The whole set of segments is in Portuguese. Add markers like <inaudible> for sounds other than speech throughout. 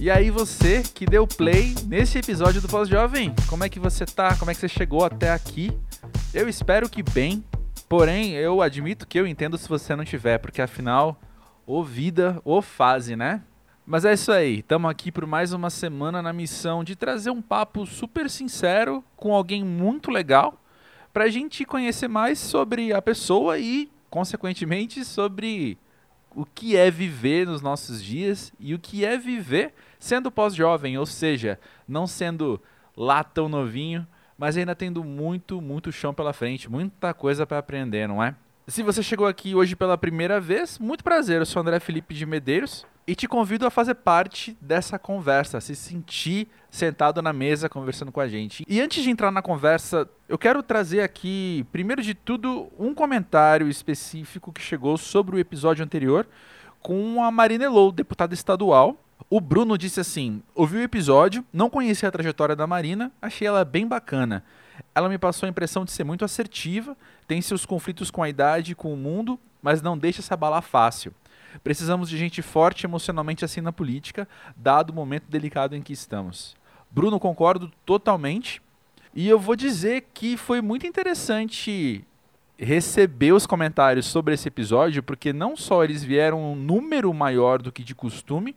E aí você que deu play nesse episódio do Pós-Jovem, como é que você tá? Como é que você chegou até aqui? Eu espero que bem, porém eu admito que eu entendo se você não tiver, porque afinal, ô vida, ô fase, né? Mas é isso aí, estamos aqui por mais uma semana na missão de trazer um papo super sincero com alguém muito legal para a gente conhecer mais sobre a pessoa e, consequentemente, sobre o que é viver nos nossos dias e o que é viver sendo pós-jovem, ou seja, não sendo lá tão novinho, mas ainda tendo muito, muito chão pela frente, muita coisa para aprender, não é? Se você chegou aqui hoje pela primeira vez, muito prazer, eu sou André Felipe de Medeiros e te convido a fazer parte dessa conversa, a se sentir sentado na mesa conversando com a gente. E antes de entrar na conversa, eu quero trazer aqui, primeiro de tudo, um comentário específico que chegou sobre o episódio anterior com a Marina Elou, deputada estadual. O Bruno disse assim: ouvi o episódio, não conhecia a trajetória da Marina, achei ela bem bacana. Ela me passou a impressão de ser muito assertiva, tem seus conflitos com a idade, com o mundo, mas não deixa se abalar fácil. Precisamos de gente forte emocionalmente assim na política, dado o momento delicado em que estamos. Bruno, concordo totalmente. E eu vou dizer que foi muito interessante receber os comentários sobre esse episódio, porque não só eles vieram um número maior do que de costume,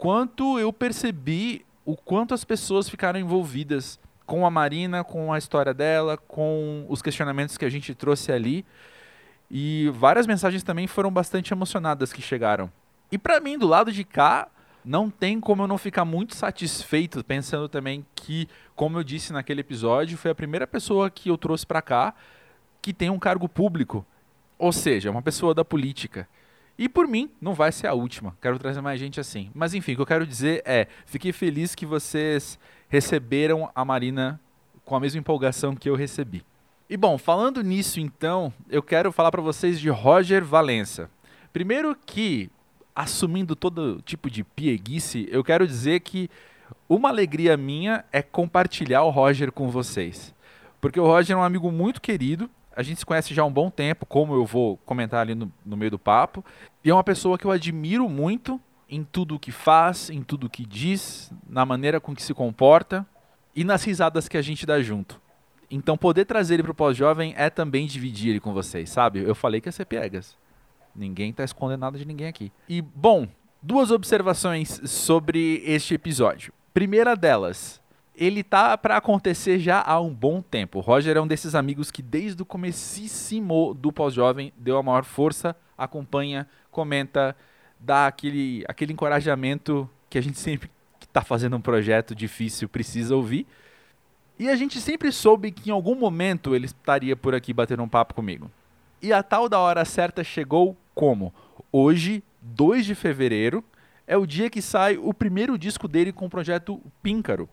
quanto eu percebi o quanto as pessoas ficaram envolvidas com a Marina, com a história dela, com os questionamentos que a gente trouxe ali. E várias mensagens também foram bastante emocionadas que chegaram. E para mim, do lado de cá, não tem como eu não ficar muito satisfeito, pensando também que, como eu disse naquele episódio, foi a primeira pessoa que eu trouxe para cá que tem um cargo público, ou seja, uma pessoa da política. E por mim, não vai ser a última. Quero trazer mais gente assim. Mas enfim, o que eu quero dizer é: fiquei feliz que vocês receberam a Marina com a mesma empolgação que eu recebi. E bom, falando nisso então, eu quero falar para vocês de Roger Valença. Primeiro que, assumindo todo tipo de pieguice, eu quero dizer que uma alegria minha é compartilhar o Roger com vocês. Porque o Roger é um amigo muito querido, a gente se conhece já há um bom tempo, como eu vou comentar ali no, no meio do papo, e é uma pessoa que eu admiro muito em tudo o que faz, em tudo o que diz, na maneira com que se comporta e nas risadas que a gente dá junto. Então, poder trazer ele para o pós-jovem é também dividir ele com vocês, sabe? Eu falei que ia ser piegas. Ninguém está escondendo nada de ninguém aqui. E, bom, duas observações sobre este episódio. Primeira delas, ele tá para acontecer já há um bom tempo. O Roger é um desses amigos que desde o comecíssimo do pós-jovem deu a maior força, acompanha, comenta, dá aquele, aquele encorajamento que a gente <laughs> sempre que está fazendo um projeto difícil precisa ouvir. E a gente sempre soube que em algum momento ele estaria por aqui batendo um papo comigo. E a tal da hora certa chegou como? Hoje, 2 de fevereiro, é o dia que sai o primeiro disco dele com o projeto Píncaro.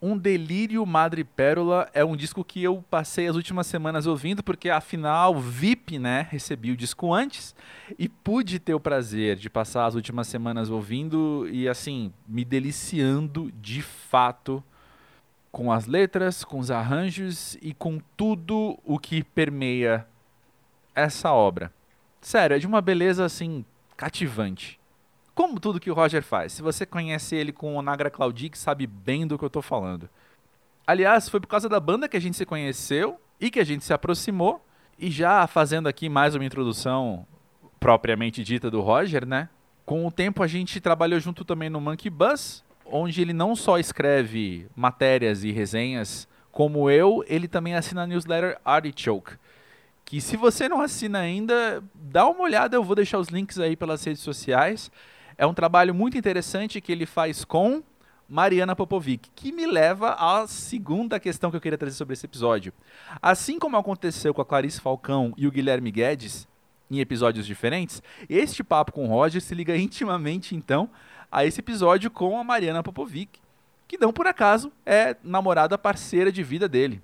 Um Delírio Madrepérola é um disco que eu passei as últimas semanas ouvindo, porque afinal, VIP, né? Recebi o disco antes e pude ter o prazer de passar as últimas semanas ouvindo e, assim, me deliciando de fato com as letras, com os arranjos e com tudo o que permeia essa obra. Sério, é de uma beleza assim cativante. Como tudo que o Roger faz. Se você conhece ele com o Nagra Claudic, sabe bem do que eu estou falando. Aliás, foi por causa da banda que a gente se conheceu e que a gente se aproximou. E já fazendo aqui mais uma introdução propriamente dita do Roger, né? Com o tempo a gente trabalhou junto também no Monkey Bus, onde ele não só escreve matérias e resenhas como eu, ele também assina a newsletter Artichoke. Que se você não assina ainda, dá uma olhada, eu vou deixar os links aí pelas redes sociais. É um trabalho muito interessante que ele faz com Mariana Popovic, que me leva à segunda questão que eu queria trazer sobre esse episódio. Assim como aconteceu com a Clarice Falcão e o Guilherme Guedes, em episódios diferentes, este papo com o Roger se liga <laughs> intimamente, então, a esse episódio com a Mariana Popovic, que não por acaso é namorada parceira de vida dele.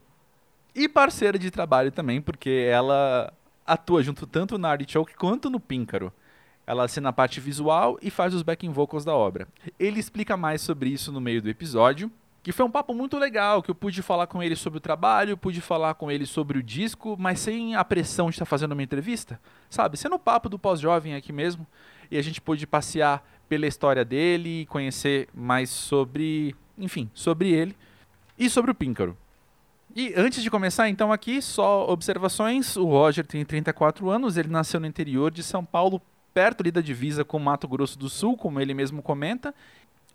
E parceira de trabalho também, porque ela atua junto tanto na Artichoke quanto no Píncaro. Ela assina a parte visual e faz os backing vocals da obra. Ele explica mais sobre isso no meio do episódio. que foi um papo muito legal, que eu pude falar com ele sobre o trabalho, pude falar com ele sobre o disco, mas sem a pressão de estar fazendo uma entrevista, sabe? Sendo o papo do pós-jovem aqui mesmo, e a gente pôde passear pela história dele, conhecer mais sobre, enfim, sobre ele e sobre o Píncaro. E antes de começar, então, aqui, só observações. O Roger tem 34 anos, ele nasceu no interior de São Paulo, perto ali da divisa com Mato Grosso do Sul, como ele mesmo comenta,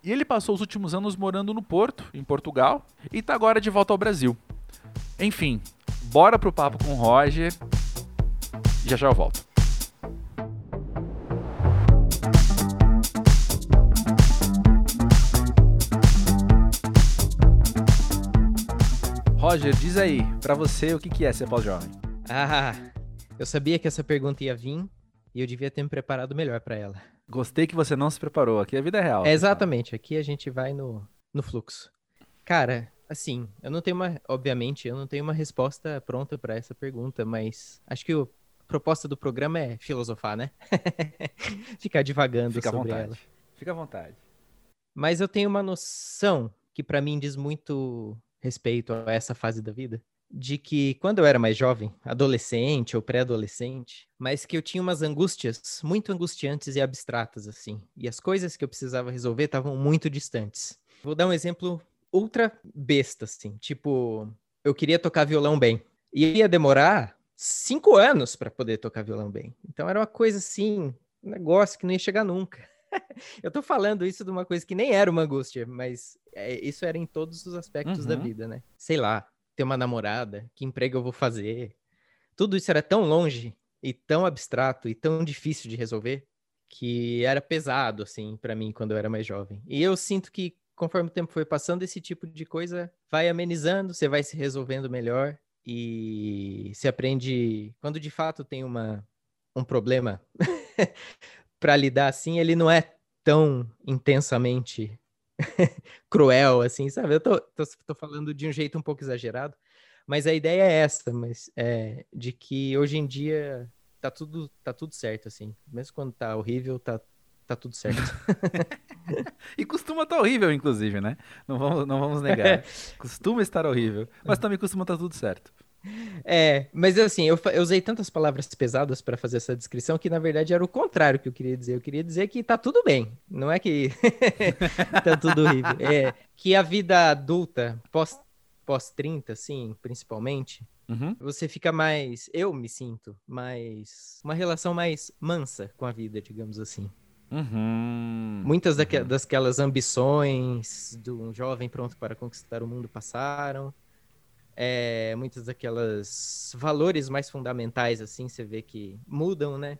e ele passou os últimos anos morando no Porto, em Portugal, e está agora de volta ao Brasil. Enfim, bora pro papo com o Roger. Já já eu volto. Roger, diz aí, para você, o que, que é ser pós-jovem? Ah, eu sabia que essa pergunta ia vir e eu devia ter me preparado melhor para ela. Gostei que você não se preparou. Aqui é vida real. É, exatamente. Aqui a gente vai no, no fluxo. Cara, assim, eu não tenho uma. Obviamente, eu não tenho uma resposta pronta para essa pergunta, mas acho que o, a proposta do programa é filosofar, né? <laughs> Ficar divagando Fica sobre à vontade. ela. Fica à vontade. Mas eu tenho uma noção que para mim diz muito respeito a essa fase da vida de que quando eu era mais jovem, adolescente ou pré-adolescente, mas que eu tinha umas angústias muito angustiantes e abstratas assim, e as coisas que eu precisava resolver estavam muito distantes. Vou dar um exemplo ultra besta assim, tipo, eu queria tocar violão bem e ia demorar cinco anos para poder tocar violão bem. Então era uma coisa assim, um negócio que não ia chegar nunca. <laughs> eu tô falando isso de uma coisa que nem era uma angústia, mas é, isso era em todos os aspectos da Uhum. vida, né? Sei lá, ter uma namorada, que emprego eu vou fazer. Tudo isso era tão longe e tão abstrato e tão difícil de resolver que era pesado assim para mim quando eu era mais jovem. E eu sinto que conforme o tempo foi passando, esse tipo de coisa vai amenizando, você vai se resolvendo melhor e se aprende quando de fato tem uma um problema <laughs> para lidar assim, ele não é tão intensamente <laughs> cruel, assim, sabe? Eu tô, tô, tô falando de um jeito um pouco exagerado, mas a ideia é essa, mas é de que hoje em dia tá tudo, tá tudo certo, assim. Mesmo quando tá horrível, tá, tá tudo certo. <laughs> E costuma estar horrível, inclusive, né? Não vamos, não vamos negar. <laughs> costuma estar horrível, mas também costuma estar tudo certo. É, mas assim, eu, eu usei tantas palavras pesadas para fazer essa descrição que na verdade era o contrário que eu queria dizer. Eu queria dizer que tá tudo bem, não é que <laughs> tá tudo horrível. É que a vida adulta, pós, pós 30, assim, principalmente, Uhum. você fica mais, eu me sinto mais, uma relação mais mansa com a vida, digamos assim. Uhum. Muitas daque- dasquelas ambições de um jovem pronto para conquistar o mundo passaram. É, muitas daquelas valores mais fundamentais, assim, você vê que mudam, né?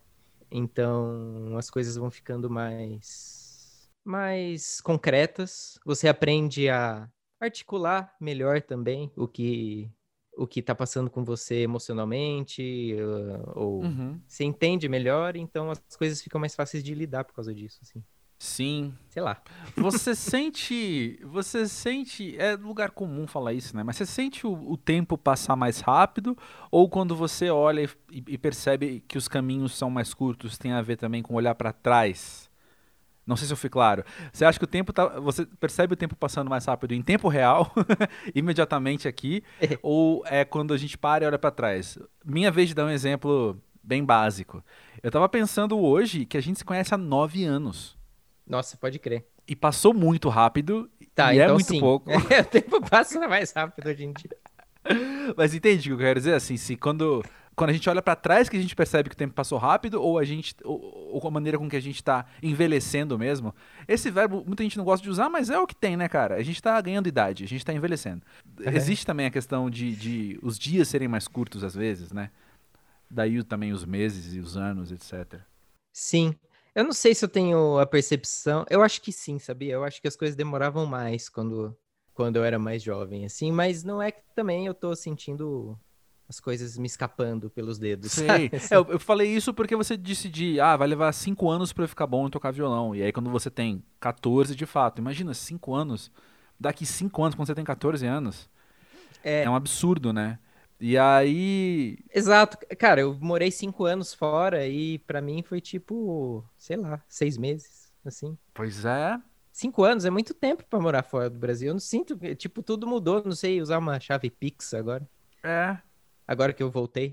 Então as coisas vão ficando mais, mais concretas. Você aprende a articular melhor também o que o que está passando com você emocionalmente, uh, ou Uhum. você entende melhor, então as coisas ficam mais fáceis de lidar por causa disso, assim. Sim. Sei lá. Você sente. Você sente. É lugar comum falar isso, né? Mas você sente o, o tempo passar mais rápido? Ou quando você olha e, e percebe que os caminhos são mais curtos, tem a ver também com olhar pra trás? Não sei se eu fui claro. Você acha que o tempo tá. Você percebe o tempo passando mais rápido em tempo real, <laughs> imediatamente aqui? <laughs> ou é quando a gente para e olha pra trás? Minha vez de dar um exemplo bem básico. Eu tava pensando hoje que a gente se conhece há nove anos. Nossa, pode crer. E passou muito rápido. Tá, e é então muito sim. pouco. <laughs> o tempo passa mais rápido hoje em dia. <laughs> Mas entende o que eu quero dizer? Assim, se quando, quando a gente olha pra trás que a gente percebe que o tempo passou rápido, ou a gente. Ou, ou a maneira com que a gente tá envelhecendo mesmo. Esse verbo muita gente não gosta de usar, mas é o que tem, né, cara? A gente tá ganhando idade, a gente tá envelhecendo. Uhum. Existe também a questão de, de os dias serem mais curtos às vezes, né? Daí também os meses e os anos, etc. Sim. Eu não sei se eu tenho a percepção. Eu acho que sim, sabia? Eu acho que as coisas demoravam mais quando, quando eu era mais jovem, assim, mas não é que também eu tô sentindo as coisas me escapando pelos dedos. <laughs> Sei. É, eu, eu falei isso porque você disse de, ah, vai levar cinco anos pra eu ficar bom em tocar violão. E aí quando você tem 14, de fato, imagina, cinco anos, daqui cinco anos, quando você tem 14 anos, É, é um absurdo, né? E aí, Exato. Cara, eu morei cinco anos fora e pra mim foi tipo, sei lá, seis meses, assim. pois é, Cinco anos é muito tempo pra morar fora do Brasil. Eu não sinto, tipo, tudo mudou. Não sei usar uma chave Pix agora. É. Agora que eu voltei.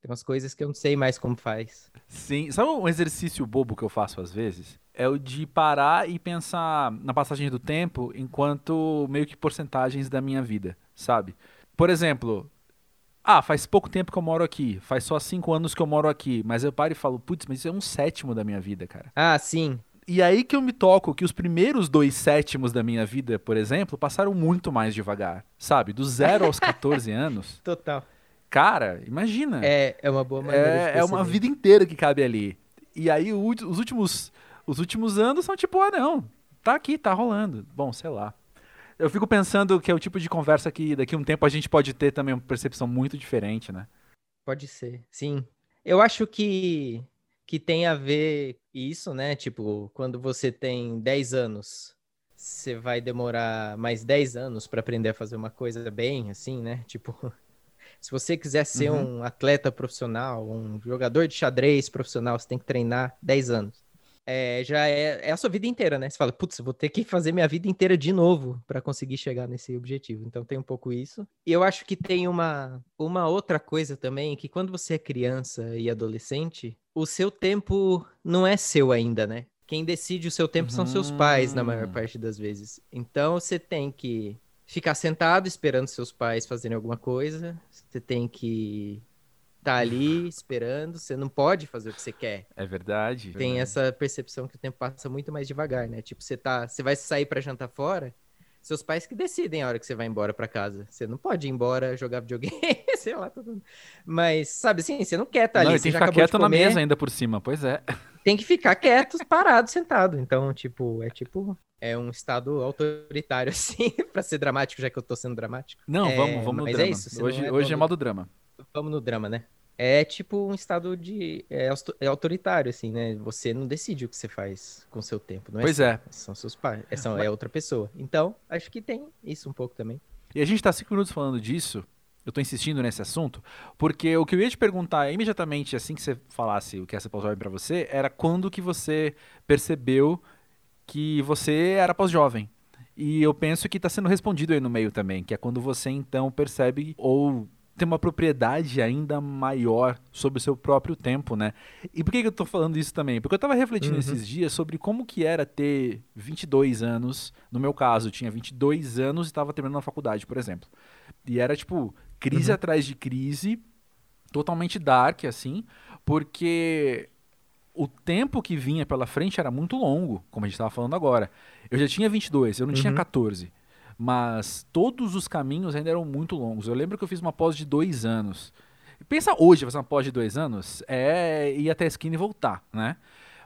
Tem umas coisas que eu não sei mais como faz. Sim. Sabe um exercício bobo que eu faço às vezes? É o de parar e pensar na passagem do tempo enquanto meio que porcentagens da minha vida, sabe? Por exemplo, ah, faz pouco tempo que eu moro aqui, faz só cinco anos que eu moro aqui, mas eu paro e falo, putz, mas isso é um sétimo da minha vida, cara. Ah, sim. E aí que eu me toco que os primeiros dois sétimos da minha vida, por exemplo, passaram muito mais devagar, sabe? Do zero aos 14 <laughs> anos. Total. Cara, imagina. É, é uma boa maneira É, é uma vida inteira que cabe ali. E aí os últimos, os últimos anos são tipo, ah, não, tá aqui, tá rolando. Bom, sei lá. Eu fico pensando que é o tipo de conversa que daqui a um tempo a gente pode ter também uma percepção muito diferente, né? Pode ser, sim. Eu acho que, que tem a ver isso, né? Tipo, quando você tem 10 anos, você vai demorar mais 10 anos para aprender a fazer uma coisa bem, assim, né? Tipo, <laughs> se você quiser ser Uhum. um atleta profissional, um jogador de xadrez profissional, você tem que treinar 10 anos. É, já é, é a sua vida inteira, né? Você fala, putz, vou ter que fazer minha vida inteira de novo para conseguir chegar nesse objetivo. Então tem um pouco isso. E eu acho que tem uma, uma outra coisa também, que quando você é criança e adolescente, o seu tempo não é seu ainda, né? Quem decide o seu tempo são seus pais, na maior Hum. parte das vezes. Então você tem que ficar sentado esperando seus pais fazerem alguma coisa. Você tem que estar ali esperando. Você não pode fazer o que você quer. É verdade. Tem verdade. essa percepção que o tempo passa muito mais devagar, né? Tipo, você tá, você vai sair pra jantar fora, seus pais que decidem a hora que você vai embora pra casa. Você não pode ir embora jogar videogame, <laughs> sei lá, tudo. Mas sabe assim, você não quer estar não, ali, e você tem que ficar quieto na mesa ainda por cima, pois é. <laughs> tem que ficar quieto, parado, sentado. Então, tipo, é tipo, é um estado autoritário <laughs> assim, pra ser dramático, já que eu tô sendo dramático. Não, É, vamos, vamos no mas é drama. isso, você não hoje é hoje é modo drama. Vamos no drama, né? É tipo um estado de. É, é autoritário, assim, né? Você não decide o que você faz com o seu tempo, não é? Pois é. São seus pais. É, são, é outra pessoa. Então, acho que tem isso um pouco também. E a gente tá cinco minutos falando disso. Eu tô insistindo nesse assunto, porque o que eu ia te perguntar imediatamente assim que você falasse o que essa pós-jovem pra você era quando que você percebeu que você era pós-jovem. E eu penso que tá sendo respondido aí no meio também, que é quando você então percebe ou tem uma propriedade ainda maior sobre o seu próprio tempo, né? E por que, que eu tô falando isso também? Porque eu tava refletindo Uhum. esses dias sobre como que era ter 22 anos. No meu caso, eu tinha 22 anos e estava terminando a faculdade, por exemplo. E era tipo crise Uhum. atrás de crise, totalmente dark assim, porque o tempo que vinha pela frente era muito longo, como a gente estava falando agora. Eu já tinha 22, eu não tinha Uhum. 14. Mas todos os caminhos ainda eram muito longos. Eu lembro que eu fiz uma pós de dois anos. Pensa hoje, fazer uma pós de dois anos, é ir até a esquina e voltar, né?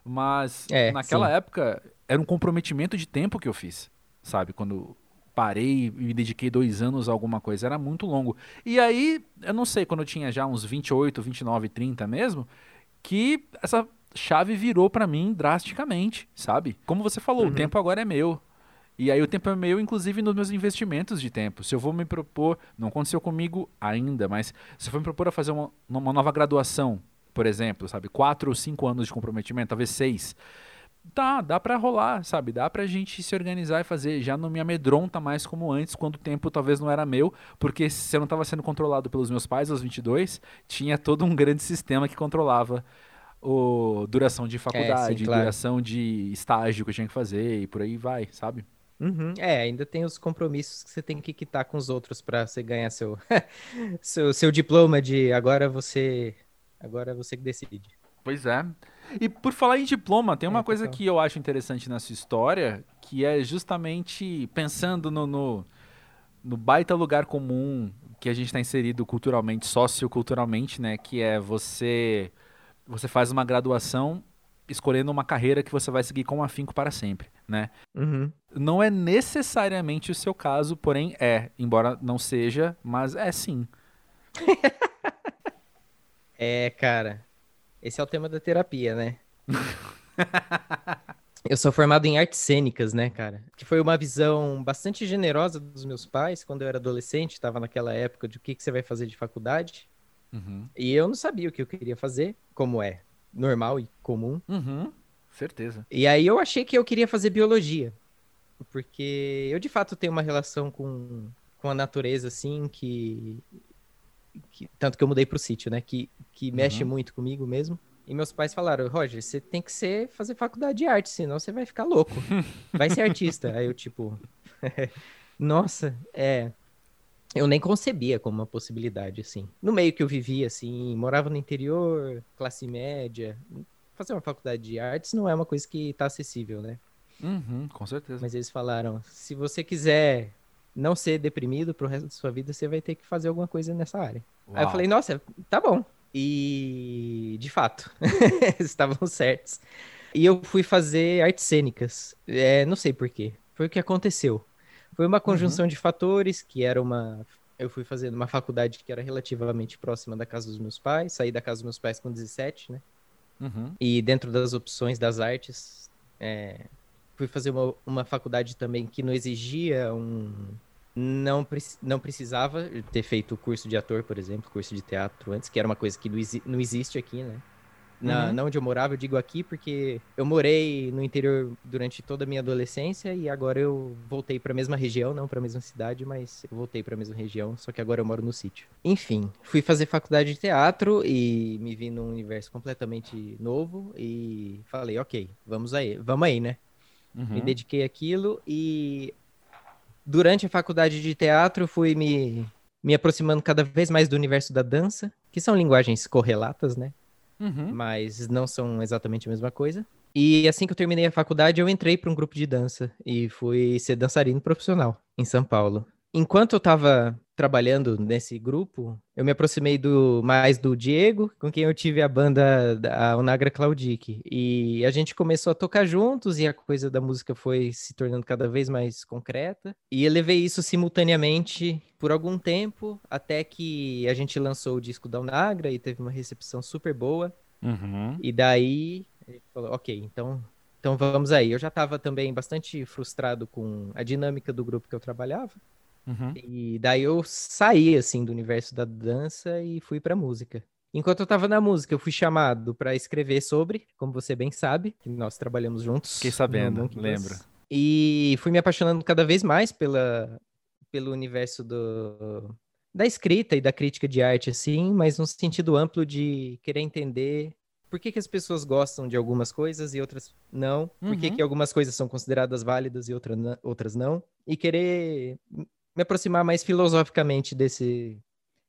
Mas É, naquela sim. época era um comprometimento de tempo que eu fiz, sabe? Quando parei e me dediquei dois anos a alguma coisa, era muito longo. E aí, eu não sei, quando eu tinha já uns 28, 29, 30 mesmo, que essa chave virou pra mim drasticamente, sabe? Como você falou, o Uhum. tempo agora é meu. E aí o tempo é meu, inclusive, nos meus investimentos de tempo. Se eu vou me propor, não aconteceu comigo ainda, mas se eu for me propor a fazer uma, uma nova graduação, por exemplo, sabe? Quatro ou cinco anos de comprometimento, talvez seis. Dá, dá pra rolar, sabe? Dá pra gente se organizar e fazer. Já não me amedronta mais como antes, quando o tempo talvez não era meu, porque se eu não estava sendo controlado pelos meus pais aos 22, tinha todo um grande sistema que controlava o duração de faculdade, claro. duração de estágio que eu tinha que fazer e por aí vai, sabe? Uhum. É, ainda tem os compromissos que você tem que quitar com os outros pra você ganhar seu, <laughs> seu, seu diploma de agora você. Agora você que decide. Pois é. E por falar em diploma, tem uma É, coisa total. que eu acho interessante nessa história, que é justamente pensando no, no, no baita lugar comum que a gente está inserido culturalmente, socioculturalmente, né? Que é você, você faz uma graduação escolhendo uma carreira que você vai seguir com afinco para sempre, né? Uhum. Não é necessariamente o seu caso, porém é, embora não seja, mas é sim. <laughs> É, cara. Esse é o tema da terapia, né? <laughs> Eu sou formado em artes cênicas, né, cara? Que foi uma visão bastante generosa dos meus pais quando eu era adolescente, estava naquela época de o que, que você vai fazer de faculdade. Uhum. E eu não sabia o que eu queria fazer, como é normal e comum. Uhum. Certeza. E aí eu achei que eu queria fazer biologia. porque eu de fato tenho uma relação com, com a natureza, assim, que, que tanto que eu mudei pro sítio, né, que, que Uhum. mexe muito comigo mesmo. E meus pais falaram, Roger, você tem que ser, fazer faculdade de arte, senão você vai ficar louco. Vai ser <laughs> artista. Aí eu, tipo, <laughs> nossa, é. Eu nem concebia como uma possibilidade, assim. No meio que eu vivia, assim, morava no interior, classe média. Fazer uma faculdade de artes não é uma coisa que tá acessível, né? Uhum, com certeza. Mas eles falaram, se você quiser não ser deprimido pro resto da sua vida, você vai ter que fazer alguma coisa nessa área. Aí eu Uau. falei, nossa, tá bom. E, de fato, <laughs> estavam certos. E eu fui fazer artes cênicas. É, não sei por quê. Foi o que aconteceu. Foi uma conjunção de fatores, que era uma... Eu fui fazer numa faculdade que era relativamente próxima da casa dos meus pais. Saí da casa dos meus pais com 17, né? Uhum. E dentro das opções das artes, é, fui fazer uma, uma faculdade também que não exigia um. Não, não precisava ter feito o curso de ator, por exemplo, curso de teatro antes, que era uma coisa que não, exi- não existe aqui, né? Na, Uhum. na onde eu morava, eu digo aqui porque eu morei no interior durante toda a minha adolescência e agora eu voltei para a mesma região, não para a mesma cidade, mas eu voltei para a mesma região, só que agora eu moro no sítio. Enfim, fui fazer faculdade de teatro e me vi num universo completamente novo e falei, ok, vamos aí, vamos aí, né? Me Uhum. dediquei àquilo e durante a faculdade de teatro fui me, me aproximando cada vez mais do universo da dança, que são linguagens correlatas, né? Uhum. mas não são exatamente a mesma coisa. E assim que eu terminei a faculdade, eu entrei para um grupo de dança e fui ser dançarino profissional em São Paulo. Enquanto eu estava trabalhando nesse grupo, eu me aproximei do mais do Diego, com quem eu tive a banda da a Onagra Claudic. E a gente começou a tocar juntos e a coisa da música foi se tornando cada vez mais concreta. E eu levei isso simultaneamente por algum tempo, até que a gente lançou o disco da Onagra e teve uma recepção super boa. Uhum. E daí, falou, ok, então, então vamos aí. Eu já estava também bastante frustrado com a dinâmica do grupo que eu trabalhava. Uhum. E daí eu saí, assim, do universo da dança e fui pra música. Enquanto eu tava na música, eu fui chamado para escrever sobre, como você bem sabe, que nós trabalhamos juntos. Fiquei sabendo, lembro. E fui me apaixonando cada vez mais pela, pelo universo do, da escrita e da crítica de arte, assim, mas num sentido amplo de querer entender por que, que as pessoas gostam de algumas coisas e outras não, por que, Uhum. que algumas coisas são consideradas válidas e outra, outras não, e querer me aproximar mais filosoficamente desse,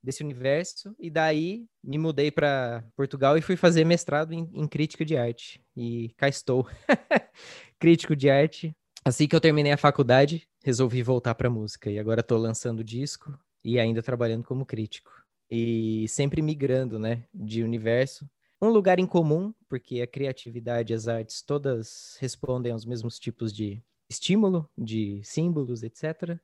desse universo, e daí me mudei para Portugal e fui fazer mestrado em, em crítica de arte, e cá estou, <laughs> crítico de arte. Assim que eu terminei a faculdade, resolvi voltar para música, e agora estou lançando disco e ainda trabalhando como crítico. E sempre migrando, né, de universo. Um lugar em comum, porque a criatividade e as artes todas respondem aos mesmos tipos de estímulo, de símbolos, etc.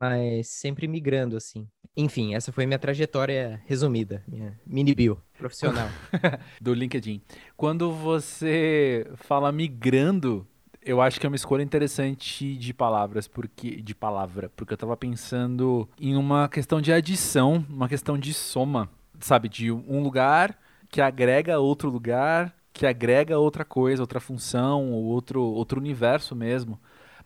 Mas sempre migrando, assim. Enfim, essa foi minha trajetória resumida, minha mini bio profissional. <laughs> do LinkedIn. Quando você fala migrando, eu acho que é uma escolha interessante de palavras, porque de palavra, porque eu tava pensando em uma questão de adição, uma questão de soma, sabe, de um lugar que agrega outro lugar, que agrega outra coisa, outra função, ou outro outro universo mesmo.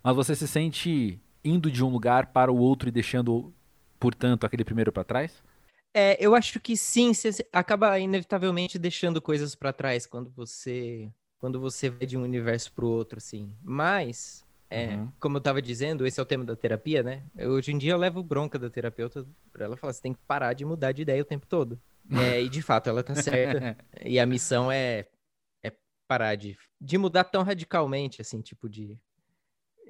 Mas você se sente indo de um lugar para o outro e deixando, portanto, aquele primeiro para trás? É, eu acho que sim, você acaba inevitavelmente deixando coisas pra trás quando você quando você vai de um universo pro outro, assim. Mas, é, Uhum. como eu tava dizendo, esse é o tema da terapia, né? Eu- hoje em dia eu levo bronca da terapeuta pra ela falar, você tem que parar de mudar de ideia o tempo todo. É, e de fato, ela tá certa. <laughs> e a missão é, é parar de, de mudar tão radicalmente, assim, tipo de,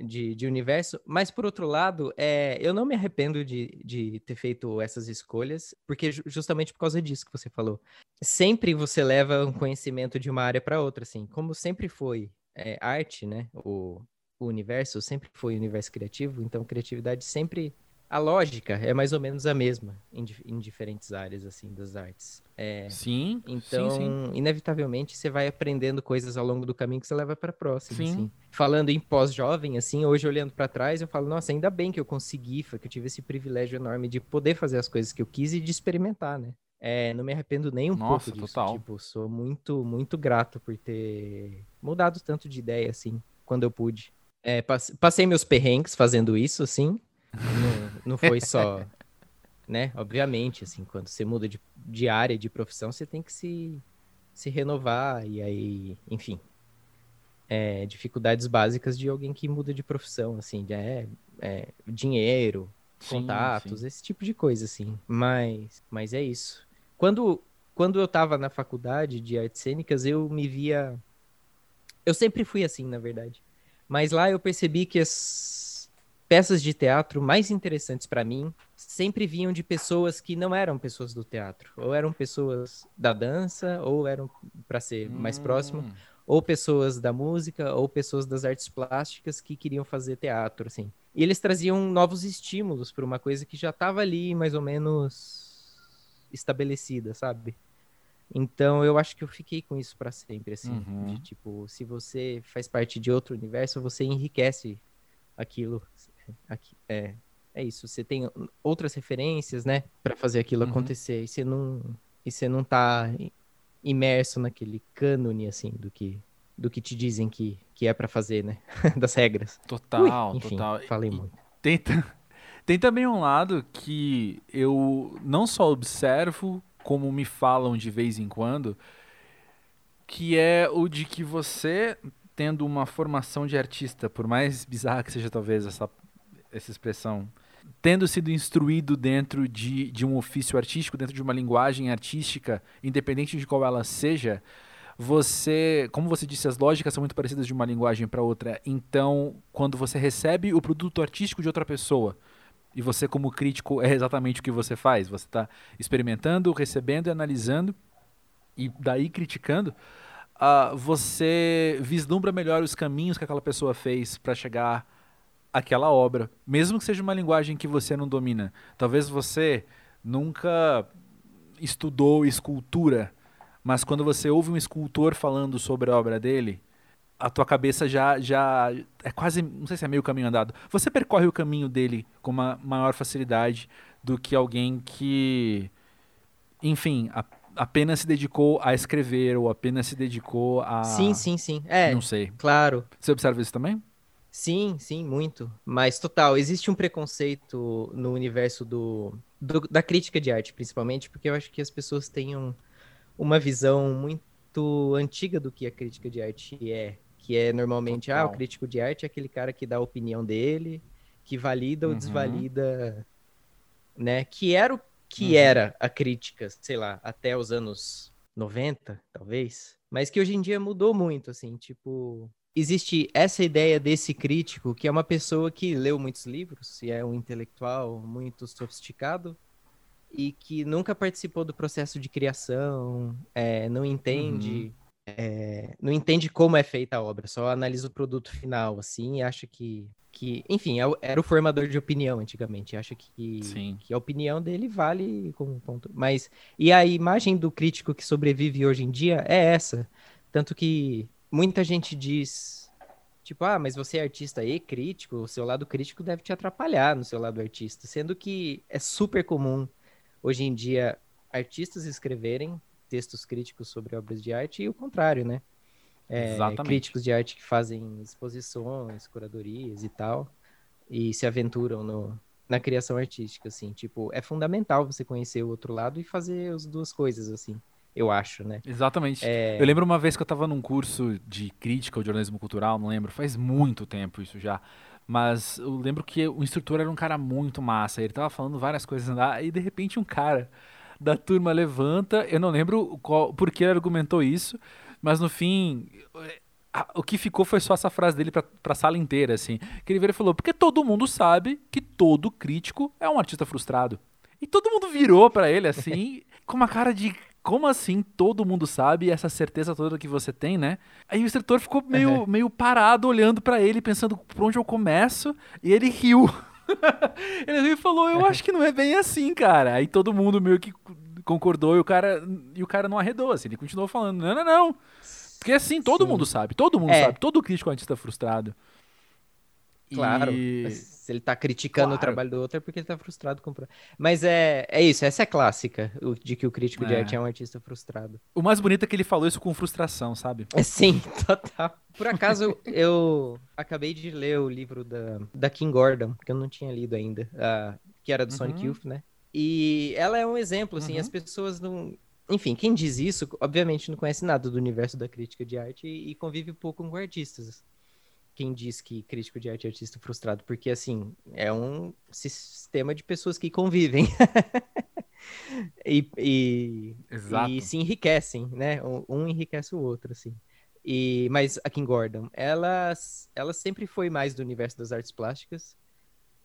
de, de universo. Mas, por outro lado, é, eu não me arrependo de, de ter feito essas escolhas, porque ju- justamente por causa disso que você falou. Sempre você leva um conhecimento de uma área para outra, assim. Como sempre foi é, arte, né? O, o universo sempre foi universo criativo, então criatividade sempre... A lógica é mais ou menos a mesma em, em diferentes áreas, assim, das artes. É, Sim, então, sim, sim. inevitavelmente, você vai aprendendo coisas ao longo do caminho que você leva para próxima, Sim. assim. Falando em pós-jovem, assim, hoje olhando para trás, eu falo, nossa, ainda bem que eu consegui, foi que eu tive esse privilégio enorme de poder fazer as coisas que eu quis e de experimentar, né? É, não me arrependo nem um Nossa, pouco disso. total. Tipo, sou muito, muito grato por ter mudado tanto de ideia, assim, quando eu pude. É, passei meus perrengues fazendo isso, assim. <laughs> Não, foi só, né? Obviamente, assim, quando você muda de, de área, de profissão, você tem que se, se renovar e aí, enfim. É, dificuldades básicas de alguém que muda de profissão, assim, de, é, é, dinheiro, sim, contatos, sim. esse tipo de coisa, assim. Mas, mas é isso. Quando, quando eu tava na faculdade de artes cênicas, eu me via. Eu sempre fui assim, na verdade. Mas lá eu percebi que as peças de teatro mais interessantes para mim sempre vinham de pessoas que não eram pessoas do teatro, ou eram pessoas da dança, ou eram para ser mais hum. próximo, ou pessoas da música, ou pessoas das artes plásticas que queriam fazer teatro, assim. E eles traziam novos estímulos para uma coisa que já estava ali mais ou menos estabelecida, sabe? Então eu acho que eu fiquei com isso para sempre, assim, uhum. de tipo, se você faz parte de outro universo, você enriquece aquilo. Aqui, é, é isso. Você tem outras referências, né, para fazer aquilo uhum. acontecer. E você não, e você não tá imerso naquele cânone assim do que do que te dizem que, que é para fazer, né? <laughs> das regras. Total, Ui, enfim, total. Falei muito. Tem, <laughs> tem também um lado que eu não só observo como me falam de vez em quando, que é o de que você, tendo uma formação de artista, por mais bizarra que seja talvez essa, essa expressão, tendo sido instruído dentro de, de um ofício artístico, dentro de uma linguagem artística, independente de qual ela seja, você, como você disse, as lógicas são muito parecidas de uma linguagem para outra. Então, quando você recebe o produto artístico de outra pessoa, e você, como crítico, é exatamente o que você faz. Você está experimentando, recebendo e analisando, e daí criticando. Uh, você vislumbra melhor os caminhos que aquela pessoa fez para chegar àquela obra, mesmo que seja uma linguagem que você não domina. Talvez você nunca estudou escultura, mas quando você ouve um escultor falando sobre a obra dele, a tua cabeça já, já é quase, não sei se é meio caminho andado. Você percorre o caminho dele com uma maior facilidade do que alguém que, enfim, a, apenas se dedicou a escrever ou apenas se dedicou a. Sim, sim, sim. É. Não sei. Claro. Você observa isso também? Sim, sim, muito. Mas total, existe um preconceito no universo do, do da crítica de arte, principalmente, porque eu acho que as pessoas têm um, uma visão muito antiga do que a crítica de arte é que é normalmente, Total. ah, o crítico de arte é aquele cara que dá a opinião dele, que valida uhum. ou desvalida, né? Que era o que uhum. era a crítica, sei lá, até os anos 90, talvez, mas que hoje em dia mudou muito, assim, tipo, existe essa ideia desse crítico que é uma pessoa que leu muitos livros e é um intelectual muito sofisticado e que nunca participou do processo de criação, é, não entende uhum é, não entende como é feita a obra, só analisa o produto final, assim, e acha que, que enfim, é era o formador de opinião antigamente, acha que, que a opinião dele vale como ponto. Mas, e a imagem do crítico que sobrevive hoje em dia é essa, tanto que muita gente diz, tipo, ah, mas você é artista e crítico, o seu lado crítico deve te atrapalhar no seu lado artista, sendo que é super comum hoje em dia artistas escreverem textos críticos sobre obras de arte e o contrário, né? É, críticos de arte que fazem exposições, curadorias e tal, e se aventuram no, na criação artística, assim. Tipo, é fundamental você conhecer o outro lado e fazer as duas coisas, assim. Eu acho, né? Exatamente. É... Eu lembro uma vez que eu estava num curso de crítica ou jornalismo cultural, não lembro, faz muito tempo isso já. Mas eu lembro que o instrutor era um cara muito massa. Ele tava falando várias coisas lá, e de repente um cara da turma levanta. Eu não lembro qual, por que ele argumentou isso, mas no fim. O que ficou foi só essa frase dele pra, pra sala inteira, assim. Que ele veio e falou: porque todo mundo sabe que todo crítico é um artista frustrado. E todo mundo virou para ele, assim, com uma cara de como assim todo mundo sabe essa certeza toda que você tem, né? Aí o instrutor ficou meio, uhum. meio parado olhando para ele, pensando por onde eu começo, e ele riu. <laughs> ele falou, eu acho que não é bem assim, cara. Aí todo mundo meio que concordou e o cara, e o cara não arredou, assim, ele continuou falando, não, não, não. Porque assim, todo Sim. mundo sabe, todo mundo é. sabe, todo crítico é um artista frustrado. Claro, E... se ele tá criticando Claro. o trabalho do outro é porque ele tá frustrado com o Mas é, é isso, essa é clássica, o- de que o crítico de É. arte é um artista frustrado. O mais bonito é que ele falou isso com frustração, sabe? É, Sim, <laughs> total. Por acaso, eu acabei de ler o livro da, da Kim Gordon, que eu não tinha lido ainda, ah, que era do Sonic Uhum. Youth, né? E ela é um exemplo, assim, Uhum. as pessoas não... Enfim, quem diz isso, obviamente não conhece nada do universo da crítica de arte e, e convive pouco com artistas. Quem diz que crítico de arte é artista frustrado, porque, assim, é um sistema de pessoas que convivem. <laughs> e, e, e se enriquecem, né? Um, enriquece o outro, assim. E, mas a Kim Gordon, ela, ela sempre foi mais do universo das artes plásticas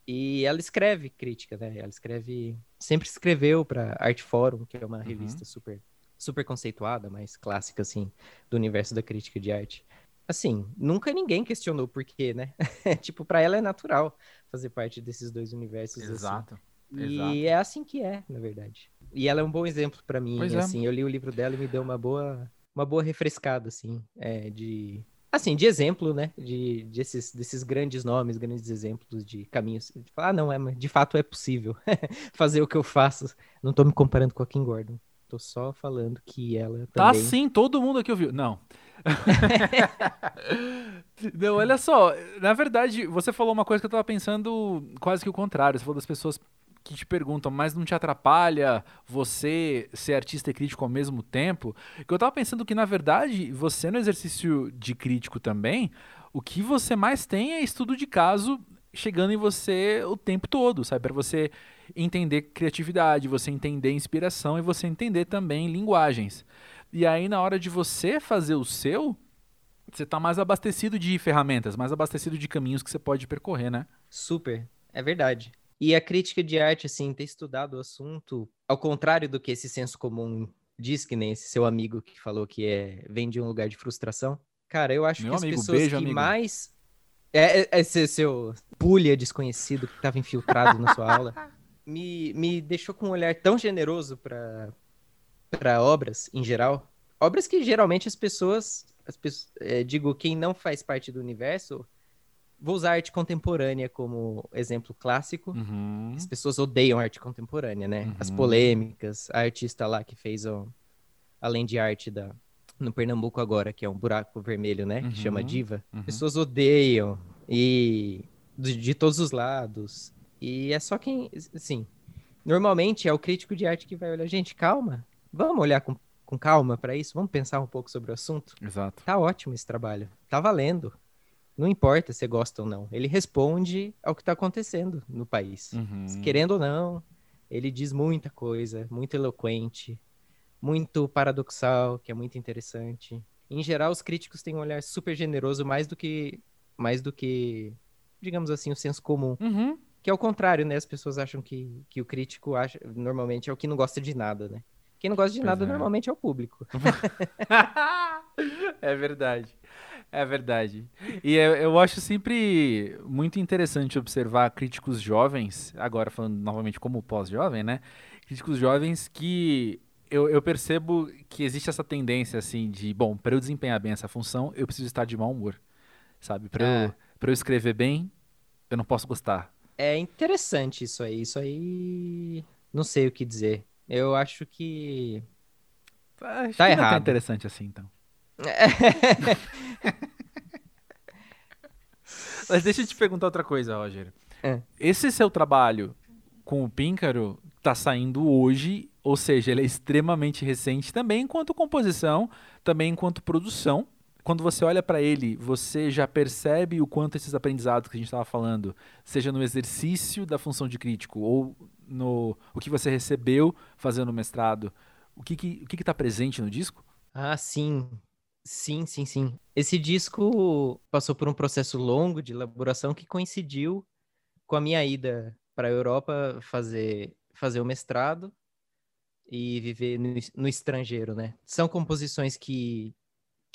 e ela escreve crítica, né? Ela escreve, sempre escreveu para Art Forum, que é uma Uhum. revista super, super conceituada, mais clássica, assim, do universo da crítica de arte. Assim, nunca ninguém questionou por quê, né? <laughs> tipo, para ela é natural fazer parte desses dois universos. assim. Exato. E Exato. é assim que é, na verdade. E ela é um bom exemplo pra mim, Pois é. assim. Eu li o livro dela e me deu uma boa, uma boa refrescada, assim, é, de, assim, de exemplo, né? De, de esses, desses grandes nomes, grandes exemplos de caminhos. De falar, ah, não, é, de fato é possível <laughs> fazer o que eu faço. Não tô me comparando com a Kim Gordon. Tô só falando que ela Tá também... sim, todo mundo aqui ouviu. Não. <laughs> Não, olha só. Na verdade, você falou uma coisa que eu tava pensando quase que o contrário. Você falou das pessoas que te perguntam, mas não te atrapalha você ser artista e crítico ao mesmo tempo? Que eu tava pensando que, na verdade, você no exercício de crítico também, o que você mais tem é estudo de caso chegando em você o tempo todo, sabe? Para você entender criatividade, você entender inspiração e você entender também linguagens. E aí, na hora de você fazer o seu, você tá mais abastecido de ferramentas, mais abastecido de caminhos que você pode percorrer, né? Super, é verdade. E a crítica de arte, assim, ter estudado o assunto, ao contrário do que esse senso comum diz, que nem esse seu amigo que falou que é, vem de um lugar de frustração. Cara, eu acho Meu que as amigo, pessoas beijo, que amigo. mais. É, é- esse seu pulha desconhecido que estava infiltrado na sua aula <laughs> me, me deixou com um olhar tão generoso para obras em geral. Obras que geralmente as pessoas, as pessoas é, digo, quem não faz parte do universo, vou usar arte contemporânea como exemplo clássico. Uhum. As pessoas odeiam arte contemporânea, né? As Uhum. polêmicas, a artista lá que fez o além de arte da no Pernambuco agora, que é um buraco vermelho, né? Que chama Uhum. Diva. Uhum. Pessoas odeiam e de, de todos os lados. E é só quem, assim, normalmente é o crítico de arte que vai olhar, gente, calma. Vamos olhar com, com calma para isso, vamos pensar um pouco sobre o assunto. Exato. Tá ótimo esse trabalho. Tá valendo. Não importa se gosta ou não. Ele responde ao que tá acontecendo no país. Uhum. Querendo ou não, ele diz muita coisa, muito eloquente, muito paradoxal, que é muito interessante. Em geral, os críticos têm um olhar super generoso, mais do que, mais do que, digamos assim, o senso comum. Uhum. Que é o contrário, né? As pessoas acham que, que o crítico acha, normalmente é o que não gosta de nada, né? Quem não gosta de Pois nada é. normalmente é o público. <laughs> é verdade. É verdade. E eu, eu acho sempre muito interessante observar críticos jovens, agora falando novamente como pós-jovem, né? Críticos jovens que eu, eu percebo que existe essa tendência, assim, de, bom, para eu desempenhar bem essa função, eu preciso estar de mau humor, sabe? Para eu, É. pra eu escrever bem, eu não posso gostar. É interessante isso aí. Isso aí. Não sei o que dizer. Eu acho que. Acho Tá que é errado. interessante assim, então. <laughs> Mas deixa eu te perguntar outra coisa, Roger. É. Esse seu trabalho com o Píncaro tá saindo hoje, ou seja, ele é extremamente recente também enquanto composição, também enquanto produção. Quando você olha para ele, você já percebe o quanto esses aprendizados que a gente estava falando, seja no exercício da função de crítico ou no o que você recebeu fazendo o mestrado, o que que, o que que tá presente no disco? Ah, sim. Sim, sim, sim. Esse disco passou por um processo longo de elaboração que coincidiu com a minha ida para a Europa fazer, fazer o mestrado e viver no, no estrangeiro, né? São composições que,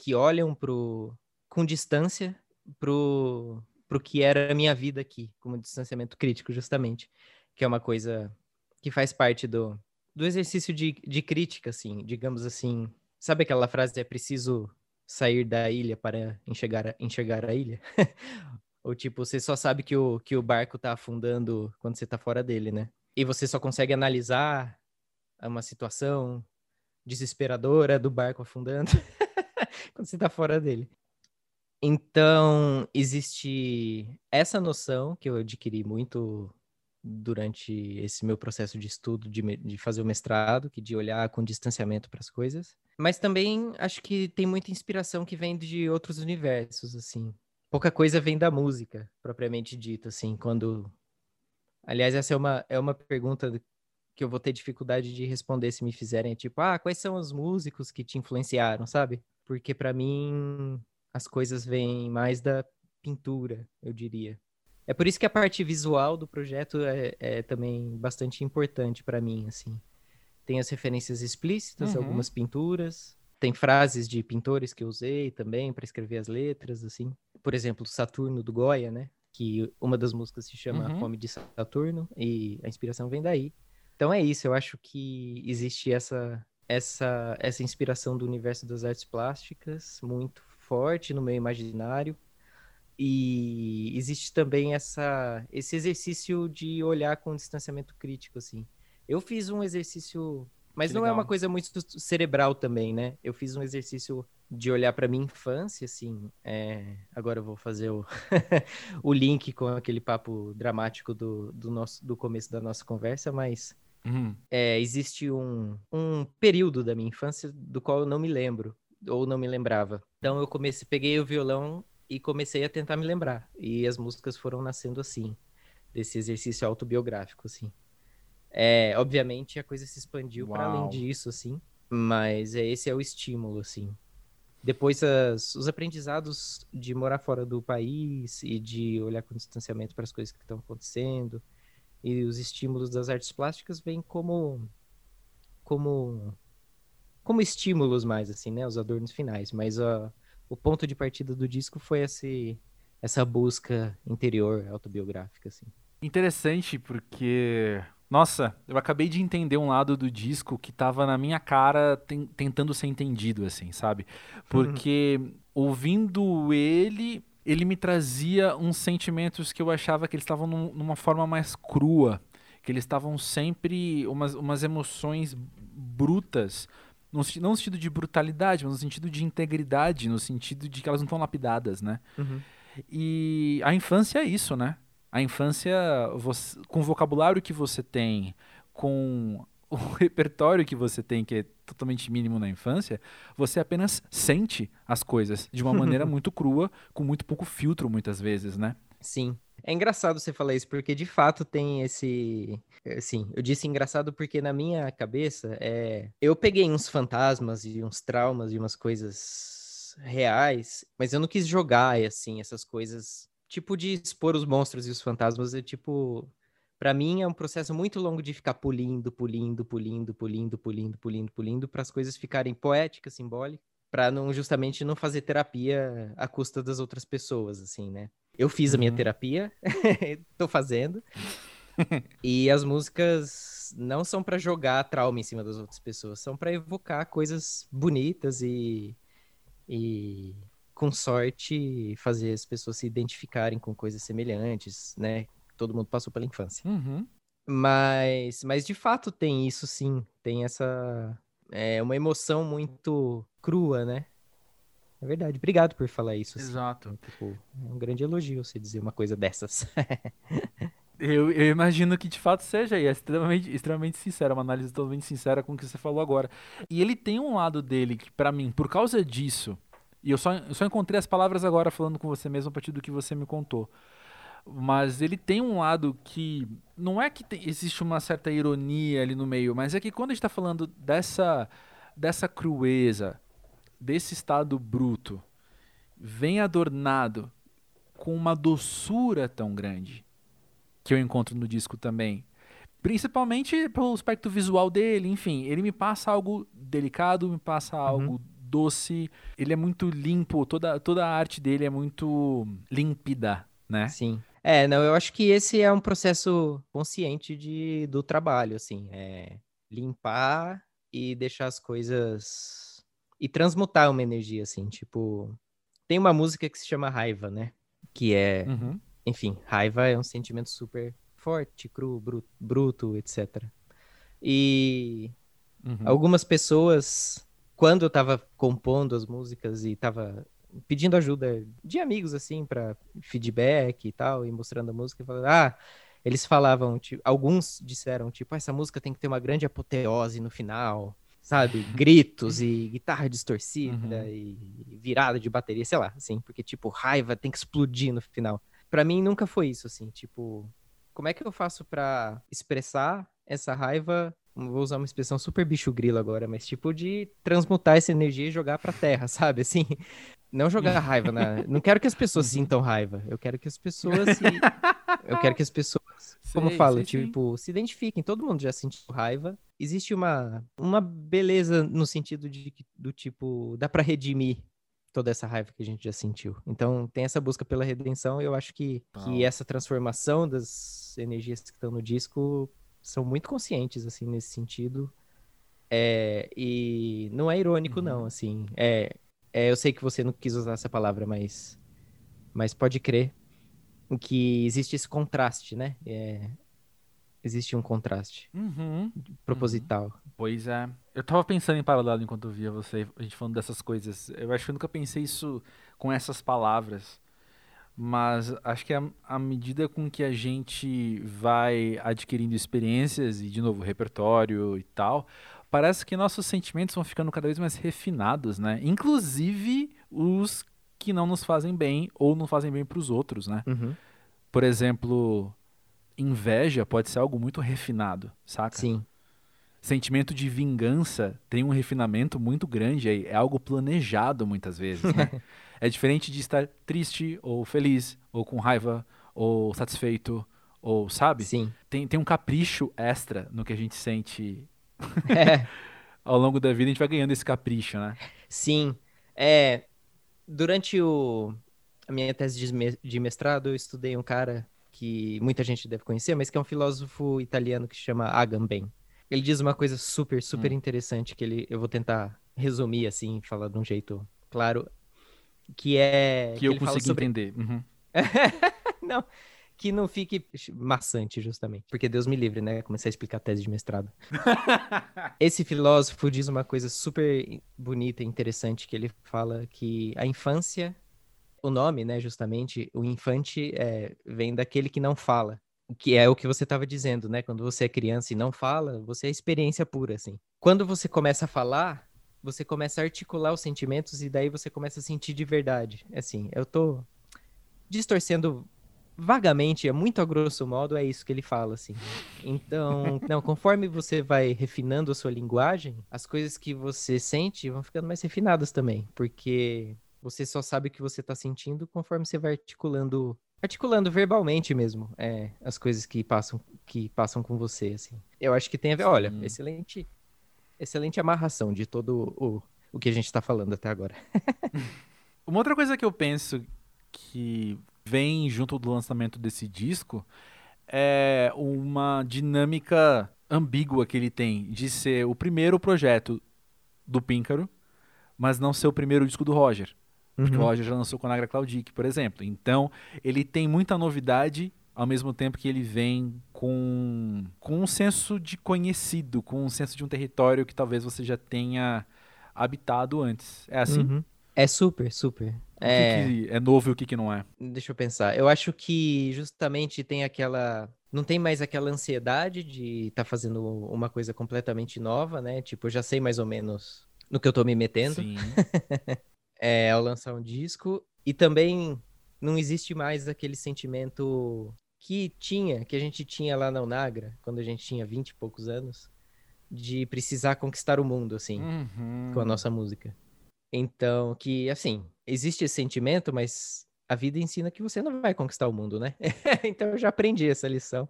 que olham pro, com distância pro, pro que era a minha vida aqui, como distanciamento crítico, justamente. Que é uma coisa que faz parte do, do exercício de, de crítica, assim, digamos assim. Sabe aquela frase, é preciso sair da ilha para enxergar a, enxergar a ilha? <laughs> Ou tipo, você só sabe que o, que o barco tá afundando quando você tá fora dele, né? E você só consegue analisar uma situação desesperadora do barco afundando <laughs> <laughs> quando você tá fora dele. Então, existe essa noção que eu adquiri muito durante esse meu processo de estudo, de, de fazer o mestrado, que de olhar com distanciamento para as coisas. Mas também acho que tem muita inspiração que vem de outros universos, assim. Pouca coisa vem da música, propriamente dita, assim, quando... Aliás, essa é uma, é uma pergunta que eu vou ter dificuldade de responder se me fizerem, tipo, ah, quais são os músicos que te influenciaram, sabe? Porque para mim as coisas vêm mais da pintura, eu diria. É por isso que a parte visual do projeto é, é também bastante importante para mim, assim. Tem as referências explícitas, uhum. algumas pinturas, tem frases de pintores que eu usei também para escrever as letras, assim. Por exemplo, Saturno do Goya, né? Que uma das músicas se chama uhum. Fome de Saturno e a inspiração vem daí. Então é isso, eu acho que existe essa essa essa inspiração do universo das artes plásticas muito forte no meu imaginário. E existe também essa, esse exercício de olhar com distanciamento crítico, assim. Eu fiz um exercício, mas que não legal. é uma coisa muito cerebral também, né? Eu fiz um exercício de olhar para minha infância, assim. É... Agora eu vou fazer o, <laughs> o link com aquele papo dramático do, do, nosso, do começo da nossa conversa, mas uhum. é, existe um, um período da minha infância do qual eu não me lembro ou não me lembrava. Então eu comecei, peguei o violão e comecei a tentar me lembrar. E as músicas foram nascendo assim, desse exercício autobiográfico, assim. É, obviamente a coisa se expandiu para além disso, assim, mas é, esse é o estímulo, assim. Depois as, os aprendizados de morar fora do país e de olhar com distanciamento para as coisas que estão acontecendo e os estímulos das artes plásticas vêm como como como estímulos mais, assim, né? Os adornos finais. Mas uh, o ponto de partida do disco foi esse, essa busca interior, autobiográfica, assim. Interessante, porque... Nossa, eu acabei de entender um lado do disco que tava na minha cara ten tentando ser entendido, assim, sabe? Porque ouvindo ele, ele me trazia uns sentimentos que eu achava que eles estavam num, numa forma mais crua, que eles estavam sempre umas, umas emoções brutas, no, não no sentido de brutalidade, mas no sentido de integridade, no sentido de que elas não estão lapidadas, né? Uhum. E a infância é isso, né? A infância, você, com o vocabulário que você tem, com o <laughs> repertório que você tem, que é totalmente mínimo na infância, você apenas sente as coisas de uma maneira <laughs> muito crua, com muito pouco filtro, muitas vezes, né? Sim. É engraçado você falar isso, porque de fato tem esse. Assim, eu disse engraçado porque na minha cabeça é. Eu peguei uns fantasmas e uns traumas e umas coisas reais, mas eu não quis jogar, assim, essas coisas. Tipo de expor os monstros e os fantasmas, é tipo. Para mim é um processo muito longo de ficar pulindo, pulindo, pulindo, pulindo, pulindo, pulindo, pulindo, para as coisas ficarem poéticas, simbólicas, para não justamente não fazer terapia à custa das outras pessoas, assim, né? Eu fiz a minha uhum. terapia, <laughs> tô fazendo. <laughs> e as músicas não são para jogar trauma em cima das outras pessoas, são para evocar coisas bonitas e, e com sorte fazer as pessoas se identificarem com coisas semelhantes, né? Todo mundo passou pela infância. Uhum. Mas, mas de fato tem isso sim, tem essa é uma emoção muito crua, né? É verdade. Obrigado por falar isso. Assim. Exato. Tipo, é um grande elogio você dizer uma coisa dessas. <laughs> eu, eu, imagino que de fato seja e é extremamente, extremamente sincera, uma análise totalmente sincera com o que você falou agora. E ele tem um lado dele que, para mim, por causa disso, e eu só, eu só encontrei as palavras agora falando com você mesmo a partir do que você me contou. Mas ele tem um lado que não é que tem, existe uma certa ironia ali no meio, mas é que quando a gente está falando dessa, dessa crueza, desse estado bruto vem adornado com uma doçura tão grande que eu encontro no disco também. Principalmente pelo aspecto visual dele, enfim, ele me passa algo delicado, me passa uhum. algo doce, ele é muito limpo, toda, toda a arte dele é muito límpida, né? Sim. É, não, eu acho que esse é um processo consciente de, do trabalho, assim, é limpar e deixar as coisas e transmutar uma energia, assim, tipo. Tem uma música que se chama Raiva, né? Que é, Uhum. enfim, raiva é um sentimento super forte, cru, bru- bruto, etc. E Uhum. algumas pessoas, quando eu tava compondo as músicas e tava pedindo ajuda de amigos, assim, pra feedback e tal, e mostrando a música, falando, ah, eles falavam, tipo, alguns disseram, tipo, "Ah, essa música tem que ter uma grande apoteose no final, sabe? <laughs> Gritos e guitarra distorcida Uhum. e virada de bateria, sei lá, assim, porque, tipo, raiva tem que explodir no final. Pra mim nunca foi isso, assim, tipo, como é que eu faço pra expressar essa raiva? Vou usar uma expressão super bicho grilo agora, mas tipo de transmutar essa energia e jogar pra terra, <laughs> sabe? Assim, não jogar raiva na. Não quero que as pessoas Uhum. sintam raiva. Eu quero que as pessoas se. Eu quero que as pessoas, <laughs> como Sei, fala, sei sim. tipo, se identifiquem. Todo mundo já sentiu raiva. Existe uma, uma beleza no sentido de que- do tipo, dá pra redimir toda essa raiva que a gente já sentiu. Então, tem essa busca pela redenção. e Eu acho que, que essa transformação das energias que estão no disco são muito conscientes, assim, nesse sentido. É, e não é irônico, Uhum. não, assim. É, é, eu sei que você não quis usar essa palavra, mas, mas pode crer que existe esse contraste, né? É, existe um contraste Uhum. proposital. Pois é. Eu tava pensando em paralelo enquanto eu via você, a gente falando dessas coisas. Eu acho que eu nunca pensei isso com essas palavras. Mas acho que à medida com que a gente vai adquirindo experiências e, de novo, repertório e tal, parece que nossos sentimentos vão ficando cada vez mais refinados, né? Inclusive os que não nos fazem bem ou não fazem bem pros outros, né? Uhum. Por exemplo, inveja pode ser algo muito refinado, saca? Sim. sentimento de vingança tem um refinamento muito grande aí. É algo planejado muitas vezes, né? <laughs> é diferente de estar triste ou feliz, ou com raiva, ou satisfeito, ou sabe? Sim. Tem, tem um capricho extra no que a gente sente <laughs> É, <laughs> ao longo da vida, a gente vai ganhando esse capricho, né? sim. É, durante o, a minha tese de me- de mestrado, eu estudei um cara que muita gente deve conhecer, mas que é um filósofo italiano que se chama Agamben. Ele diz uma coisa super, super Hum. interessante que ele, eu vou tentar resumir assim, falar de um jeito claro, que é que eu consigo sobre entender. Uhum. <laughs> não, que não fique maçante, justamente. Porque Deus me livre, né? Comecei a explicar a tese de mestrado. <laughs> Esse filósofo diz uma coisa super bonita e interessante, que ele fala que a infância, o nome, né, justamente, o infante é, vem daquele que não fala. Que é o que você estava dizendo, né? Quando você é criança e não fala, você é experiência pura, assim. Quando você começa a falar, você começa a articular os sentimentos e daí você começa a sentir de verdade. Assim, eu tô distorcendo vagamente, é muito a grosso modo, é isso que ele fala, assim. Então, <laughs> não, conforme você vai refinando a sua linguagem, as coisas que você sente vão ficando mais refinadas também, porque você só sabe o que você tá sentindo conforme você vai articulando, articulando verbalmente mesmo, é, as coisas que passam, que passam com você, assim. Eu acho que tem a ver, olha, Sim. excelente, excelente amarração de todo o, o que a gente tá falando até agora. <laughs> Uma outra coisa que eu penso que vem junto do lançamento desse disco é uma dinâmica ambígua que ele tem de ser o primeiro projeto do Píncaro, mas não ser o primeiro disco do Roger. Porque o Uhum. Roger já lançou com a Nagra Claudic, por exemplo. Então, ele tem muita novidade, ao mesmo tempo que ele vem com, com um senso de conhecido, com um senso de um território que talvez você já tenha habitado antes. É assim? Uhum. É super, super. O É, que, que é novo e o que, que não é? deixa eu pensar. Eu acho que justamente tem aquela. Não tem mais aquela ansiedade de estar fazendo uma coisa completamente nova, né? Tipo, eu já sei mais ou menos no que eu tô me metendo Sim. <laughs> é, ao lançar um disco. E também não existe mais aquele sentimento que tinha, que a gente tinha lá na Unagra, quando a gente tinha 20 e poucos anos, de precisar conquistar o mundo, assim Uhum. com a nossa música. Então, que assim, existe esse sentimento, mas a vida ensina que você não vai conquistar o mundo, né? <laughs> então eu já aprendi essa lição.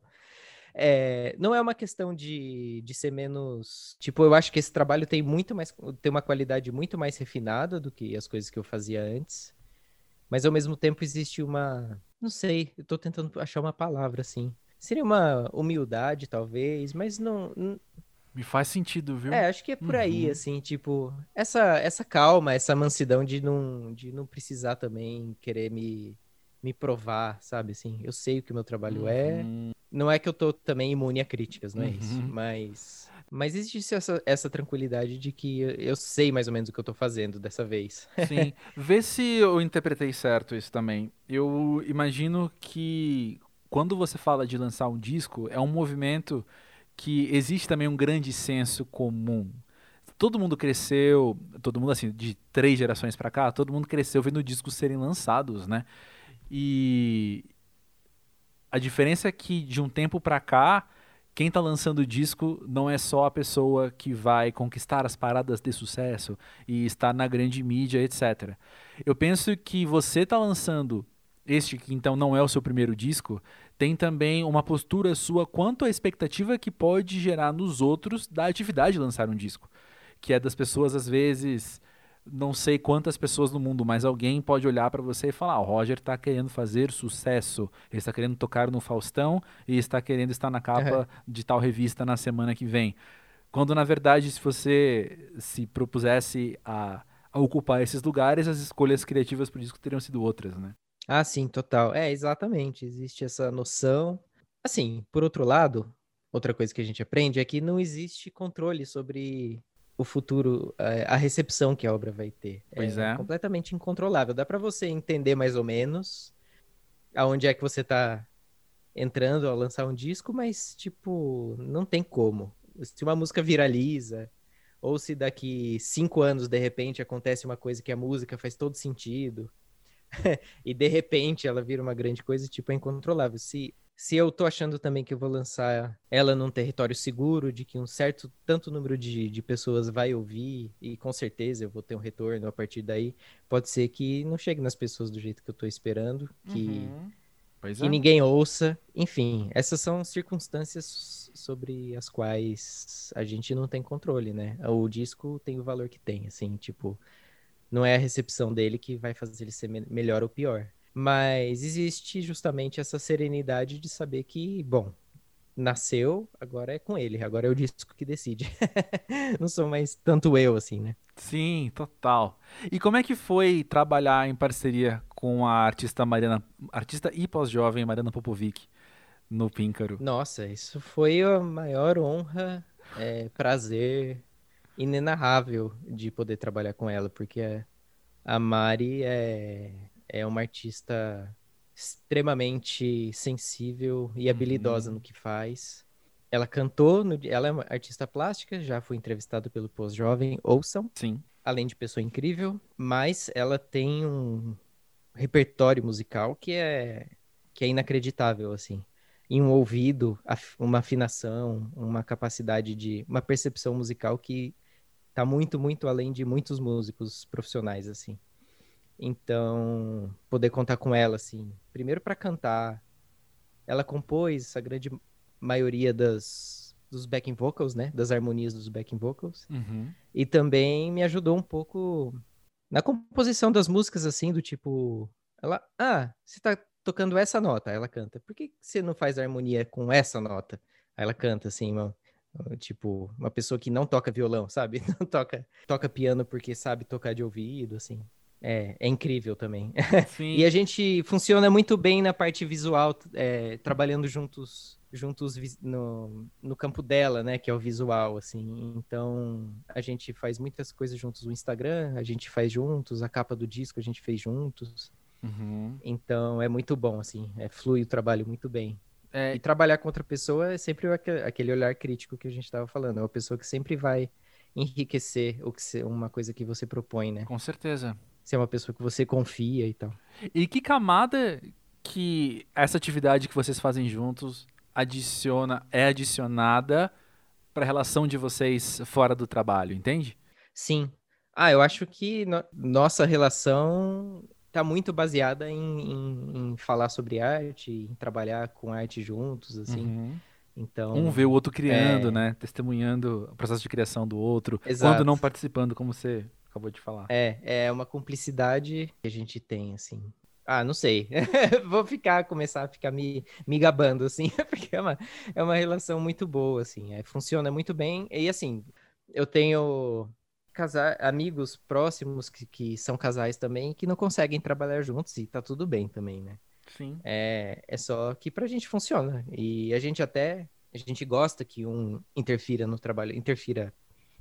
É, não é uma questão de, de ser menos. Tipo, eu acho que esse trabalho tem muito mais. tem uma qualidade muito mais refinada do que as coisas que eu fazia antes. Mas ao mesmo tempo existe uma. Não sei, eu tô tentando achar uma palavra assim. Seria uma humildade, talvez, mas não, Me faz sentido, viu? é, acho que é por aí, Uhum. assim, tipo, essa, essa calma, essa mansidão de não, de não precisar também querer me, me provar, sabe? Assim, eu sei o que o meu trabalho é. uhum. é. Não é que eu tô também imune a críticas, não é uhum. isso. Mas, mas existe essa, essa tranquilidade de que eu sei mais ou menos o que eu tô fazendo dessa vez. Sim. <laughs> Vê se eu interpretei certo isso também. Eu imagino que quando você fala de lançar um disco, é um movimento que existe também um grande senso comum todo mundo cresceu, todo mundo assim, de três gerações para cá, todo mundo cresceu vendo discos serem lançados, né? E a diferença é que de um tempo para cá, quem tá lançando o disco não é só a pessoa que vai conquistar as paradas de sucesso e estar na grande mídia, etc. Eu penso que você tá lançando este que então não é o seu primeiro disco, tem também uma postura sua quanto à expectativa que pode gerar nos outros da atividade de lançar um disco que é das pessoas às vezes não sei quantas pessoas no mundo, mas alguém pode olhar para você e falar: o Roger está querendo fazer sucesso, ele está querendo tocar no Faustão e está querendo estar na capa de tal revista na semana que vem. Quando na verdade, se você se propusesse a, a ocupar esses lugares, as escolhas criativas para o disco teriam sido outras, né? Ah, sim, total. É, exatamente. Existe essa noção. Assim, por outro lado, outra coisa que a gente aprende é que não existe controle sobre o futuro, é, a recepção que a obra vai ter. Pois é. é. completamente incontrolável. Dá para você entender mais ou menos aonde é que você tá entrando ao lançar um disco, mas, tipo, não tem como. Se uma música viraliza, ou se daqui cinco anos, de repente, acontece uma coisa que a música faz todo sentido, <laughs> e de repente ela vira uma grande coisa, tipo, é incontrolável. Se se eu tô achando também que eu vou lançar ela num território seguro, de que um certo tanto número de, de pessoas vai ouvir, e com certeza eu vou ter um retorno a partir daí, pode ser que não chegue nas pessoas do jeito que eu tô esperando, que, uhum. que é. ninguém ouça. Enfim, essas são circunstâncias sobre as quais a gente não tem controle, né? O disco tem o valor que tem, assim, tipo, não é a recepção dele que vai fazer ele ser me melhor ou pior. Mas existe justamente essa serenidade de saber que, bom, nasceu, agora é com ele, agora é o disco que decide. <laughs> Não sou mais tanto eu, assim, né? Sim, total. E como é que foi trabalhar em parceria com a artista Mariana, artista e pós-jovem Mariana Popovic no Píncaro? Nossa, isso foi a maior honra, é, prazer inenarrável de poder trabalhar com ela, porque a Mari é é uma artista extremamente sensível e habilidosa uhum. no que faz. Ela cantou, no, ela é uma artista plástica, já foi entrevistada pelo Pós-Jovem, ouçam. Sim. Além de pessoa incrível, mas ela tem um repertório musical que é, que é inacreditável, assim. E um ouvido, uma afinação, uma capacidade de... uma percepção musical que tá muito, muito além de muitos músicos profissionais, assim. Então, poder contar com ela, assim, primeiro para cantar. Ela compôs a grande maioria das, dos backing vocals, né? Das harmonias dos backing vocals. Uhum. E também me ajudou um pouco na composição das músicas, assim, do tipo. Ela, ah, você tá tocando essa nota, ela canta. Por que você não faz harmonia com essa nota? Aí ela canta, assim, uma, tipo, uma pessoa que não toca violão, sabe? <laughs> Não toca, toca piano porque sabe tocar de ouvido, assim. É, é incrível também. <laughs> e a gente funciona muito bem na parte visual, é, trabalhando juntos juntos no, no campo dela, né, que é o visual, assim. Então, a gente faz muitas coisas juntos no Instagram, a gente faz juntos, a capa do disco a gente fez juntos. Uhum. Então, é muito bom, assim, é, flui o trabalho muito bem. É... E trabalhar com outra pessoa é sempre aquele olhar crítico que a gente estava falando, é uma pessoa que sempre vai enriquecer o que uma coisa que você propõe, né? Com certeza se é uma pessoa que você confia e tal. E que camada que essa atividade que vocês fazem juntos adiciona é adicionada para a relação de vocês fora do trabalho, entende? Sim. Ah, eu acho que no nossa relação está muito baseada em, em, em, falar sobre arte, em trabalhar com arte juntos, assim. Uhum. Então, um vê o outro criando, é... né? Testemunhando o processo de criação do outro, Exato. quando não participando, como você acabou de falar. É, é uma cumplicidade que a gente tem, assim. Ah, não sei. <laughs> Vou ficar, começar a ficar me, me gabando, assim, <laughs> porque é uma, é uma relação muito boa, assim. É, funciona muito bem. E, assim, eu tenho casar, amigos próximos que, que são casais também que não conseguem trabalhar juntos e tá tudo bem também, né? Sim. É, é só que pra gente funciona. E a gente até. A gente gosta que um interfira no trabalho, interfira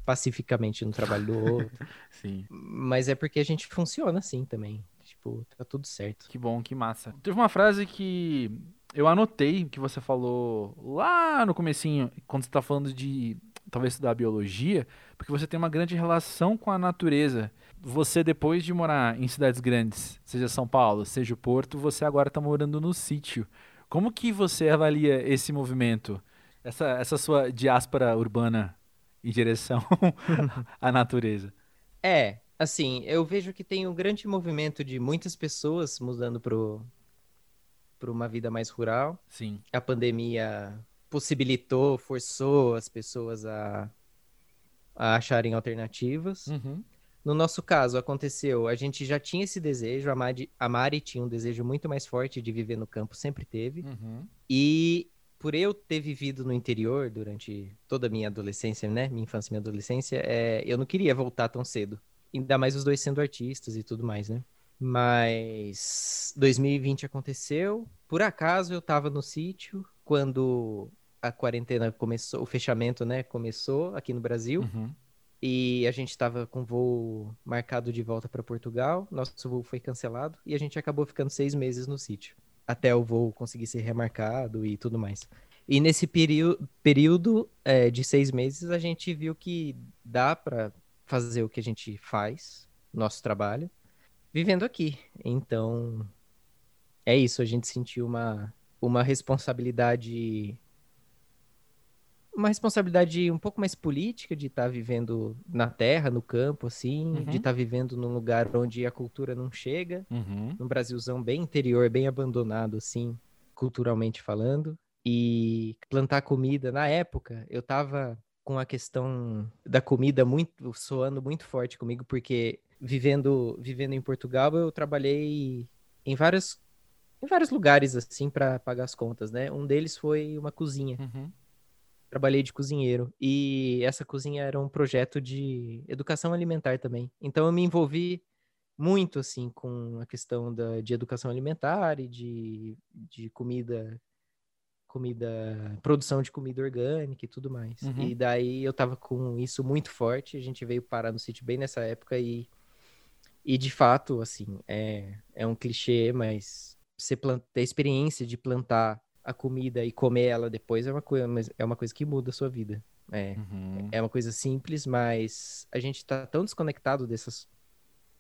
pacificamente no trabalho do outro. <laughs> Sim. Mas é porque a gente funciona assim também. Tipo, tá tudo certo. Que bom, que massa. Teve uma frase que eu anotei que você falou lá no comecinho, quando você tá falando de talvez estudar biologia, porque você tem uma grande relação com a natureza. Você, depois de morar em cidades grandes, seja São Paulo, seja o Porto, você agora está morando no sítio. Como que você avalia esse movimento, essa, essa sua diáspora urbana em direção <laughs> <laughs> à natureza? É, assim, eu vejo que tem um grande movimento de muitas pessoas mudando pro para uma vida mais rural. Sim. A pandemia possibilitou, forçou as pessoas a, a acharem alternativas. Uhum. No nosso caso, aconteceu, a gente já tinha esse desejo, a Mari, a Mari tinha um desejo muito mais forte de viver no campo, sempre teve. Uhum. E por eu ter vivido no interior durante toda a minha adolescência, né? Minha infância e minha adolescência, é, eu não queria voltar tão cedo. Ainda mais os dois sendo artistas e tudo mais, né? Mas 2020 aconteceu. Por acaso eu tava no sítio quando a quarentena começou, o fechamento, né, começou aqui no Brasil. Uhum. E a gente estava com voo marcado de volta para Portugal. Nosso voo foi cancelado e a gente acabou ficando seis meses no sítio até o voo conseguir ser remarcado e tudo mais. E nesse período, é, de seis meses a gente viu que dá para fazer o que a gente faz, nosso trabalho, vivendo aqui. Então é isso. A gente sentiu uma uma responsabilidade uma responsabilidade um pouco mais política de estar tá vivendo na terra, no campo, assim, Uhum. de estar vivendo num lugar onde a cultura não chega, Uhum. num Brasilzão bem interior, bem abandonado, assim, culturalmente falando. E plantar comida, na época, eu tava com a questão da comida muito soando muito forte comigo, porque vivendo, vivendo em Portugal, eu trabalhei em vários, em vários lugares, assim, para pagar as contas, né? Um deles foi uma cozinha Uhum. Trabalhei de cozinheiro e essa cozinha era um projeto de educação alimentar também. Então eu me envolvi muito assim com a questão da, de educação alimentar e de, de comida comida produção de comida orgânica e tudo mais. Uhum. E daí eu tava com isso muito forte, a gente veio parar no sítio bem nessa época e e de fato assim, é é um clichê, mas você planta, ter a experiência de plantar a comida e comer ela depois é uma coisa, mas é uma coisa que muda a sua vida. É, Uhum. é uma coisa simples, mas a gente tá tão desconectado dessas,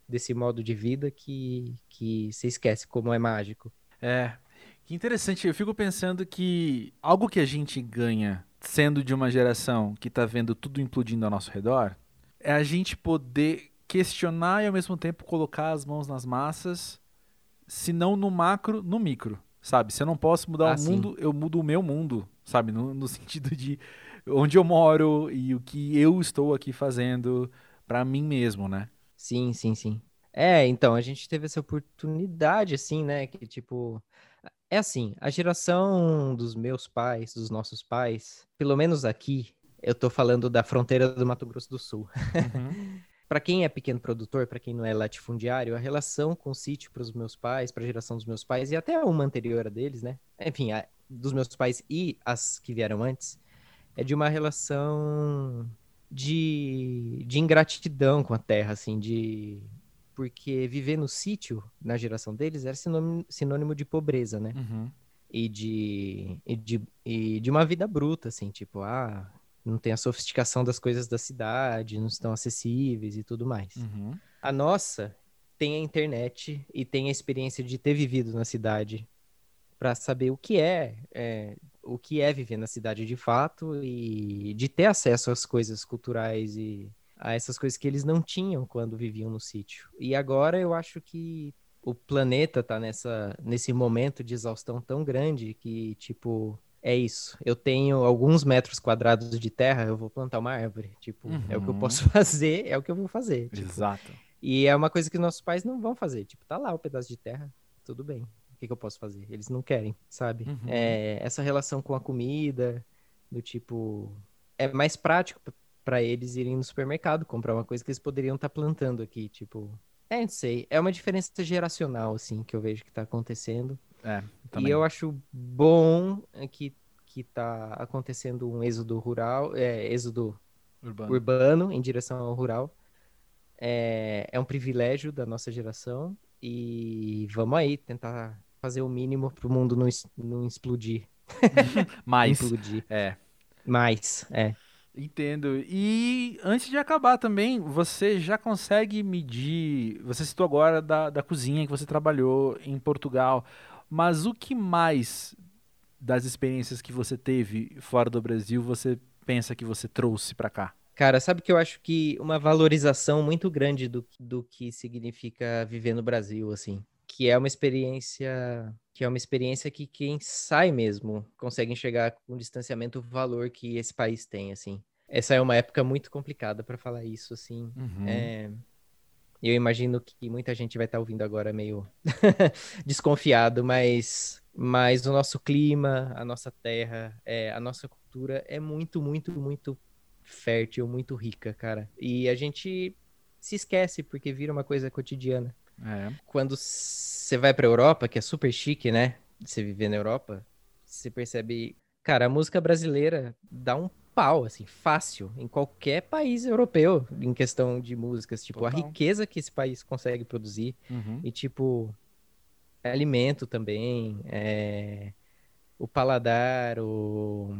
desse modo de vida que, que você esquece como é mágico. É, que interessante. Eu fico pensando que algo que a gente ganha sendo de uma geração que tá vendo tudo implodindo ao nosso redor é a gente poder questionar e ao mesmo tempo colocar as mãos nas massas, se não no macro, no micro, sabe? Se eu não posso mudar Ah, o sim. mundo, eu mudo o meu mundo, sabe? No, no <laughs> sentido de onde eu moro e o que eu estou aqui fazendo pra mim mesmo, né? Sim, sim, sim. É, então, a gente teve essa oportunidade, assim, né? Que, tipo, é assim, a geração dos meus pais, dos nossos pais, pelo menos aqui, eu tô falando da fronteira do Mato Grosso do Sul. Uhum. <laughs> Para quem é pequeno produtor, para quem não é latifundiário, a relação com o sítio para os meus pais, para a geração dos meus pais e até uma anterior a deles, né? Enfim, a, dos meus pais e as que vieram antes, é de uma relação de, de ingratidão com a terra, assim, de porque viver no sítio na geração deles era sinônimo, sinônimo de pobreza, né? Uhum. e de, e de, e de uma vida bruta, assim, tipo, ah, não tem a sofisticação das coisas da cidade, não estão acessíveis e tudo mais. Uhum. A nossa tem a internet e tem a experiência de ter vivido na cidade para saber o que é, é, o que é viver na cidade de fato e de ter acesso às coisas culturais e a essas coisas que eles não tinham quando viviam no sítio. E agora eu acho que o planeta tá nessa, nesse momento de exaustão tão grande que, tipo, é isso. Eu tenho alguns metros quadrados de terra, eu vou plantar uma árvore. Tipo, é o que eu Uhum. posso <laughs> fazer, é o que eu vou fazer. tipo. Exato. E é uma coisa que nossos pais não vão fazer. Tipo, tá lá o pedaço de terra, tudo bem. O que, que eu posso fazer? Eles não querem, sabe? Uhum. É, essa relação com a comida, do tipo. É mais prático p- pra eles irem no supermercado comprar uma coisa que eles poderiam estar plantando aqui. Tipo, é, não sei. É uma diferença geracional, assim, que eu vejo que tá acontecendo. É, E também. eu acho bom é, que, que tá acontecendo um êxodo rural, é, êxodo Urbano. urbano em direção ao rural. É, é um privilégio da nossa geração e vamos aí tentar fazer o mínimo para o mundo não, não explodir. <laughs> <laughs> Mas, Implodir. é, Mais, é. Entendo. E antes de acabar também, você já consegue medir. Você citou agora da, da cozinha que você trabalhou em Portugal, mas o que mais das experiências que você teve fora do Brasil você pensa que você trouxe pra cá? Cara, sabe que eu acho que uma valorização muito grande do, do que significa viver no Brasil, assim, que é uma experiência, que é uma experiência que quem sai mesmo consegue enxergar com distanciamento o valor que esse país tem, assim. Essa é uma época muito complicada para falar isso, assim. Uhum. É, eu imagino que muita gente vai estar ouvindo agora meio <laughs> desconfiado, mas, mas o nosso clima, a nossa terra, é, a nossa cultura é muito, muito, muito fértil, muito rica, cara. E a gente se esquece porque vira uma coisa cotidiana. É. Quando você vai pra Europa, que é super chique, né? Você viver na Europa, você percebe, cara, a música brasileira dá um pau, assim, fácil, em qualquer país europeu, em questão de músicas. Tipo, a Total. riqueza que esse país consegue produzir. Uhum. E, tipo, alimento também, é, o paladar, o-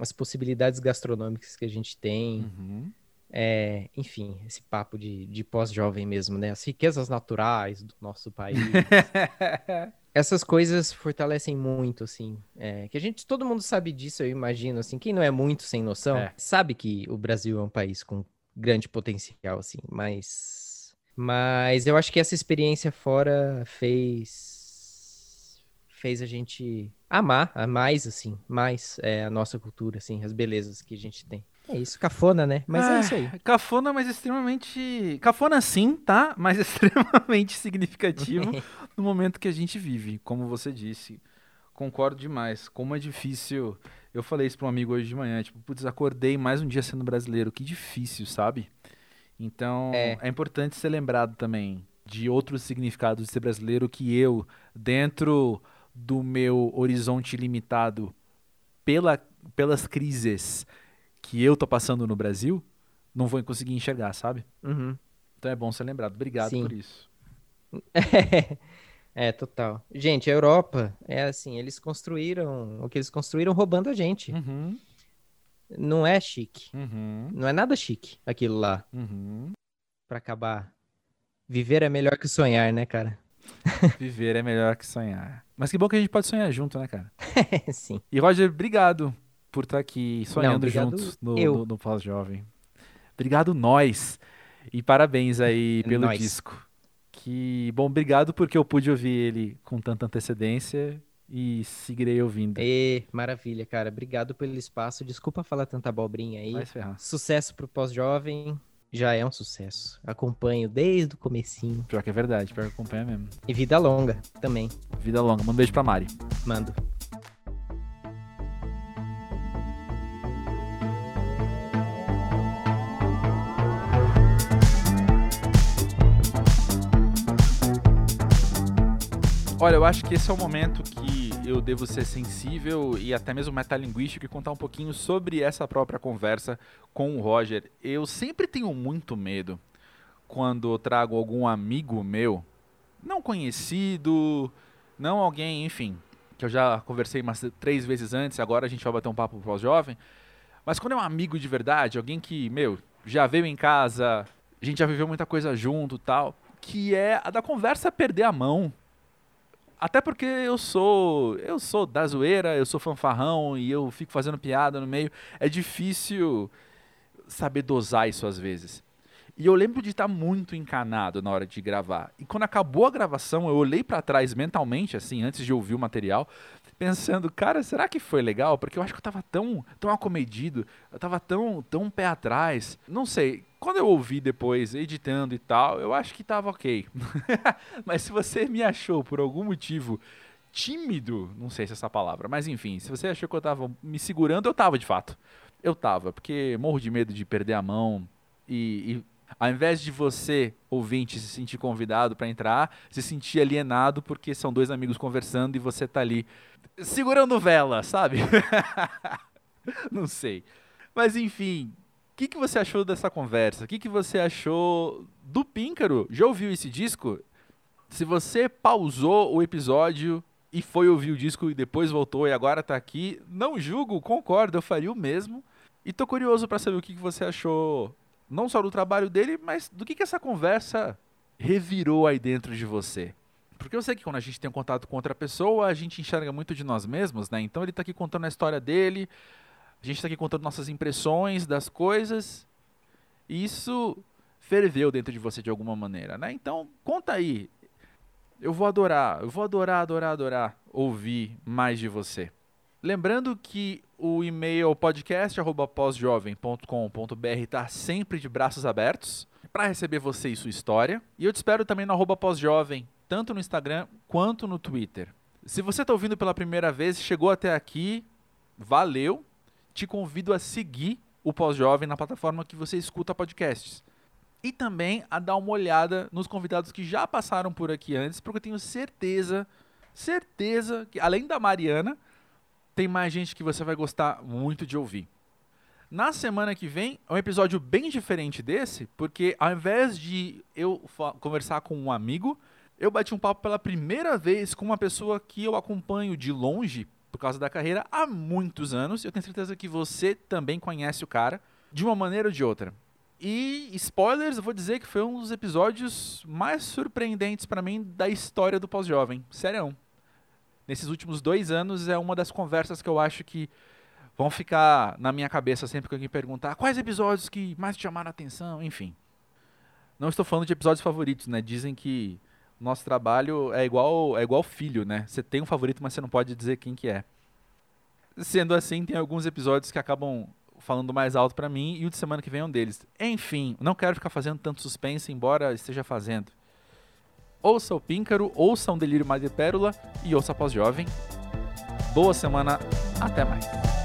as possibilidades gastronômicas que a gente tem. Uhum. É, enfim, esse papo de, de pós-jovem mesmo, né? As riquezas naturais do nosso país. <laughs> Essas coisas fortalecem muito, assim. é, que a gente, todo mundo sabe disso, eu imagino, assim. Quem não é muito sem noção, É. sabe que o Brasil é um país com grande potencial, assim. Mas, mas eu acho que essa experiência fora fez, fez a gente amar, a mais, assim, mais é, a nossa cultura, assim, as belezas que a gente tem. É isso, cafona, né? Mas é isso aí. Cafona, mas extremamente. Cafona sim, tá? Mas <laughs> extremamente significativo <laughs> no momento que a gente vive, como você disse. Concordo demais. Como é difícil. Eu falei isso para um amigo hoje de manhã, tipo, putz, acordei mais um dia sendo brasileiro. Que difícil, sabe? Então, É. é importante ser lembrado também de outros significados de ser brasileiro que eu, dentro do meu horizonte limitado pela, pelas crises que eu tô passando no Brasil, não vou conseguir enxergar, sabe? Uhum. Então é bom ser lembrado. Obrigado Sim. por isso. <laughs> É, total. Gente, a Europa é assim, eles construíram o que eles construíram roubando a gente. Uhum, Não é chique. uhum, Não é nada chique aquilo lá uhum. pra acabar. Viver é melhor que sonhar, né, cara? <laughs> Viver é melhor que sonhar. Mas que bom que a gente pode sonhar junto, né, cara? <laughs> Sim. E Roger, obrigado por estar aqui sonhando obrigado juntos no, no, no Pós-Jovem. Obrigado nós. E parabéns aí É pelo nóis. disco. Que bom, obrigado porque eu pude ouvir ele com tanta antecedência e seguirei ouvindo. E, maravilha, cara. Obrigado pelo espaço. Desculpa falar tanta abobrinha aí. Vai ferrar. Sucesso pro pós-jovem. Já é um sucesso. Acompanho desde o comecinho. Pior que é verdade, pior que acompanha mesmo. E vida longa também. Vida longa. Manda um beijo pra Mari. Mando. Olha, eu acho que esse é o momento que eu devo ser sensível e até mesmo metalinguístico e contar um pouquinho sobre essa própria conversa com o Roger. Eu sempre tenho muito medo quando trago algum amigo meu, não conhecido, não alguém, enfim, que eu já conversei umas três vezes antes, agora a gente vai bater um papo pós-jovem, mas quando é um amigo de verdade, alguém que, meu, já veio em casa, a gente já viveu muita coisa junto tal, que é a da conversa perder a mão. Até porque eu sou, eu sou da zoeira, eu sou fanfarrão e eu fico fazendo piada no meio. É difícil saber dosar isso às vezes. E eu lembro de estar muito encanado na hora de gravar. E quando acabou a gravação, eu olhei pra trás mentalmente, assim, antes de ouvir o material, pensando, cara, será que foi legal? Porque eu acho que eu tava tão, tão acomedido, eu tava tão, tão pé atrás. Não sei. Quando eu ouvi depois, editando e tal, eu acho que tava ok. <laughs> mas se você me achou por algum motivo tímido, não sei se é essa palavra, mas enfim, se você achou que eu tava me segurando, eu tava de fato. Eu tava, porque morro de medo de perder a mão e, e Ao invés de você, ouvinte, se sentir convidado para entrar, se sentir alienado porque são dois amigos conversando e você tá ali segurando vela, sabe? <laughs> Não sei. Mas enfim, o que, que você achou dessa conversa? O que, que você achou do Píncaro? Já ouviu esse disco? Se você pausou o episódio e foi ouvir o disco e depois voltou e agora tá aqui, não julgo, concordo, eu faria o mesmo. E tô curioso para saber o que, que você achou não só do trabalho dele, mas do que, que essa conversa revirou aí dentro de você. Porque eu sei que quando a gente tem um contato com outra pessoa, a gente enxerga muito de nós mesmos, né? Então ele está aqui contando a história dele, a gente está aqui contando nossas impressões das coisas, e isso ferveu dentro de você de alguma maneira, né? Então conta aí. Eu vou adorar, eu vou adorar, adorar, adorar ouvir mais de você. Lembrando que o e-mail podcast@posjovem.com.br está sempre de braços abertos para receber você e sua história. E eu te espero também no arroba pós-jovem, tanto no Instagram quanto no Twitter. Se você está ouvindo pela primeira vez chegou até aqui, valeu. Te convido a seguir o Pós-Jovem na plataforma que você escuta podcasts. E também a dar uma olhada nos convidados que já passaram por aqui antes, porque eu tenho certeza, certeza que além da Mariana, tem mais gente que você vai gostar muito de ouvir. Na semana que vem é um episódio bem diferente desse, porque ao invés de eu conversar com um amigo, eu bati um papo pela primeira vez com uma pessoa que eu acompanho de longe por causa da carreira há muitos anos. Eu tenho certeza que você também conhece o cara de uma maneira ou de outra. E spoilers, eu vou dizer que foi um dos episódios mais surpreendentes para mim da história do pós-jovem. Sério nesses últimos dois anos é uma das conversas que eu acho que vão ficar na minha cabeça sempre que alguém perguntar quais episódios que mais te chamaram a atenção, enfim. Não estou falando de episódios favoritos, né? Dizem que nosso trabalho é igual é igual filho, né? Você tem um favorito, mas você não pode dizer quem que é. Sendo assim, tem alguns episódios que acabam falando mais alto para mim e o de semana que vem é um deles. Enfim, não quero ficar fazendo tanto suspense, embora esteja fazendo ouça o Píncaro, ouça um Delírio Mais de Pérola e ouça Pós-Jovem. Boa semana, até mais.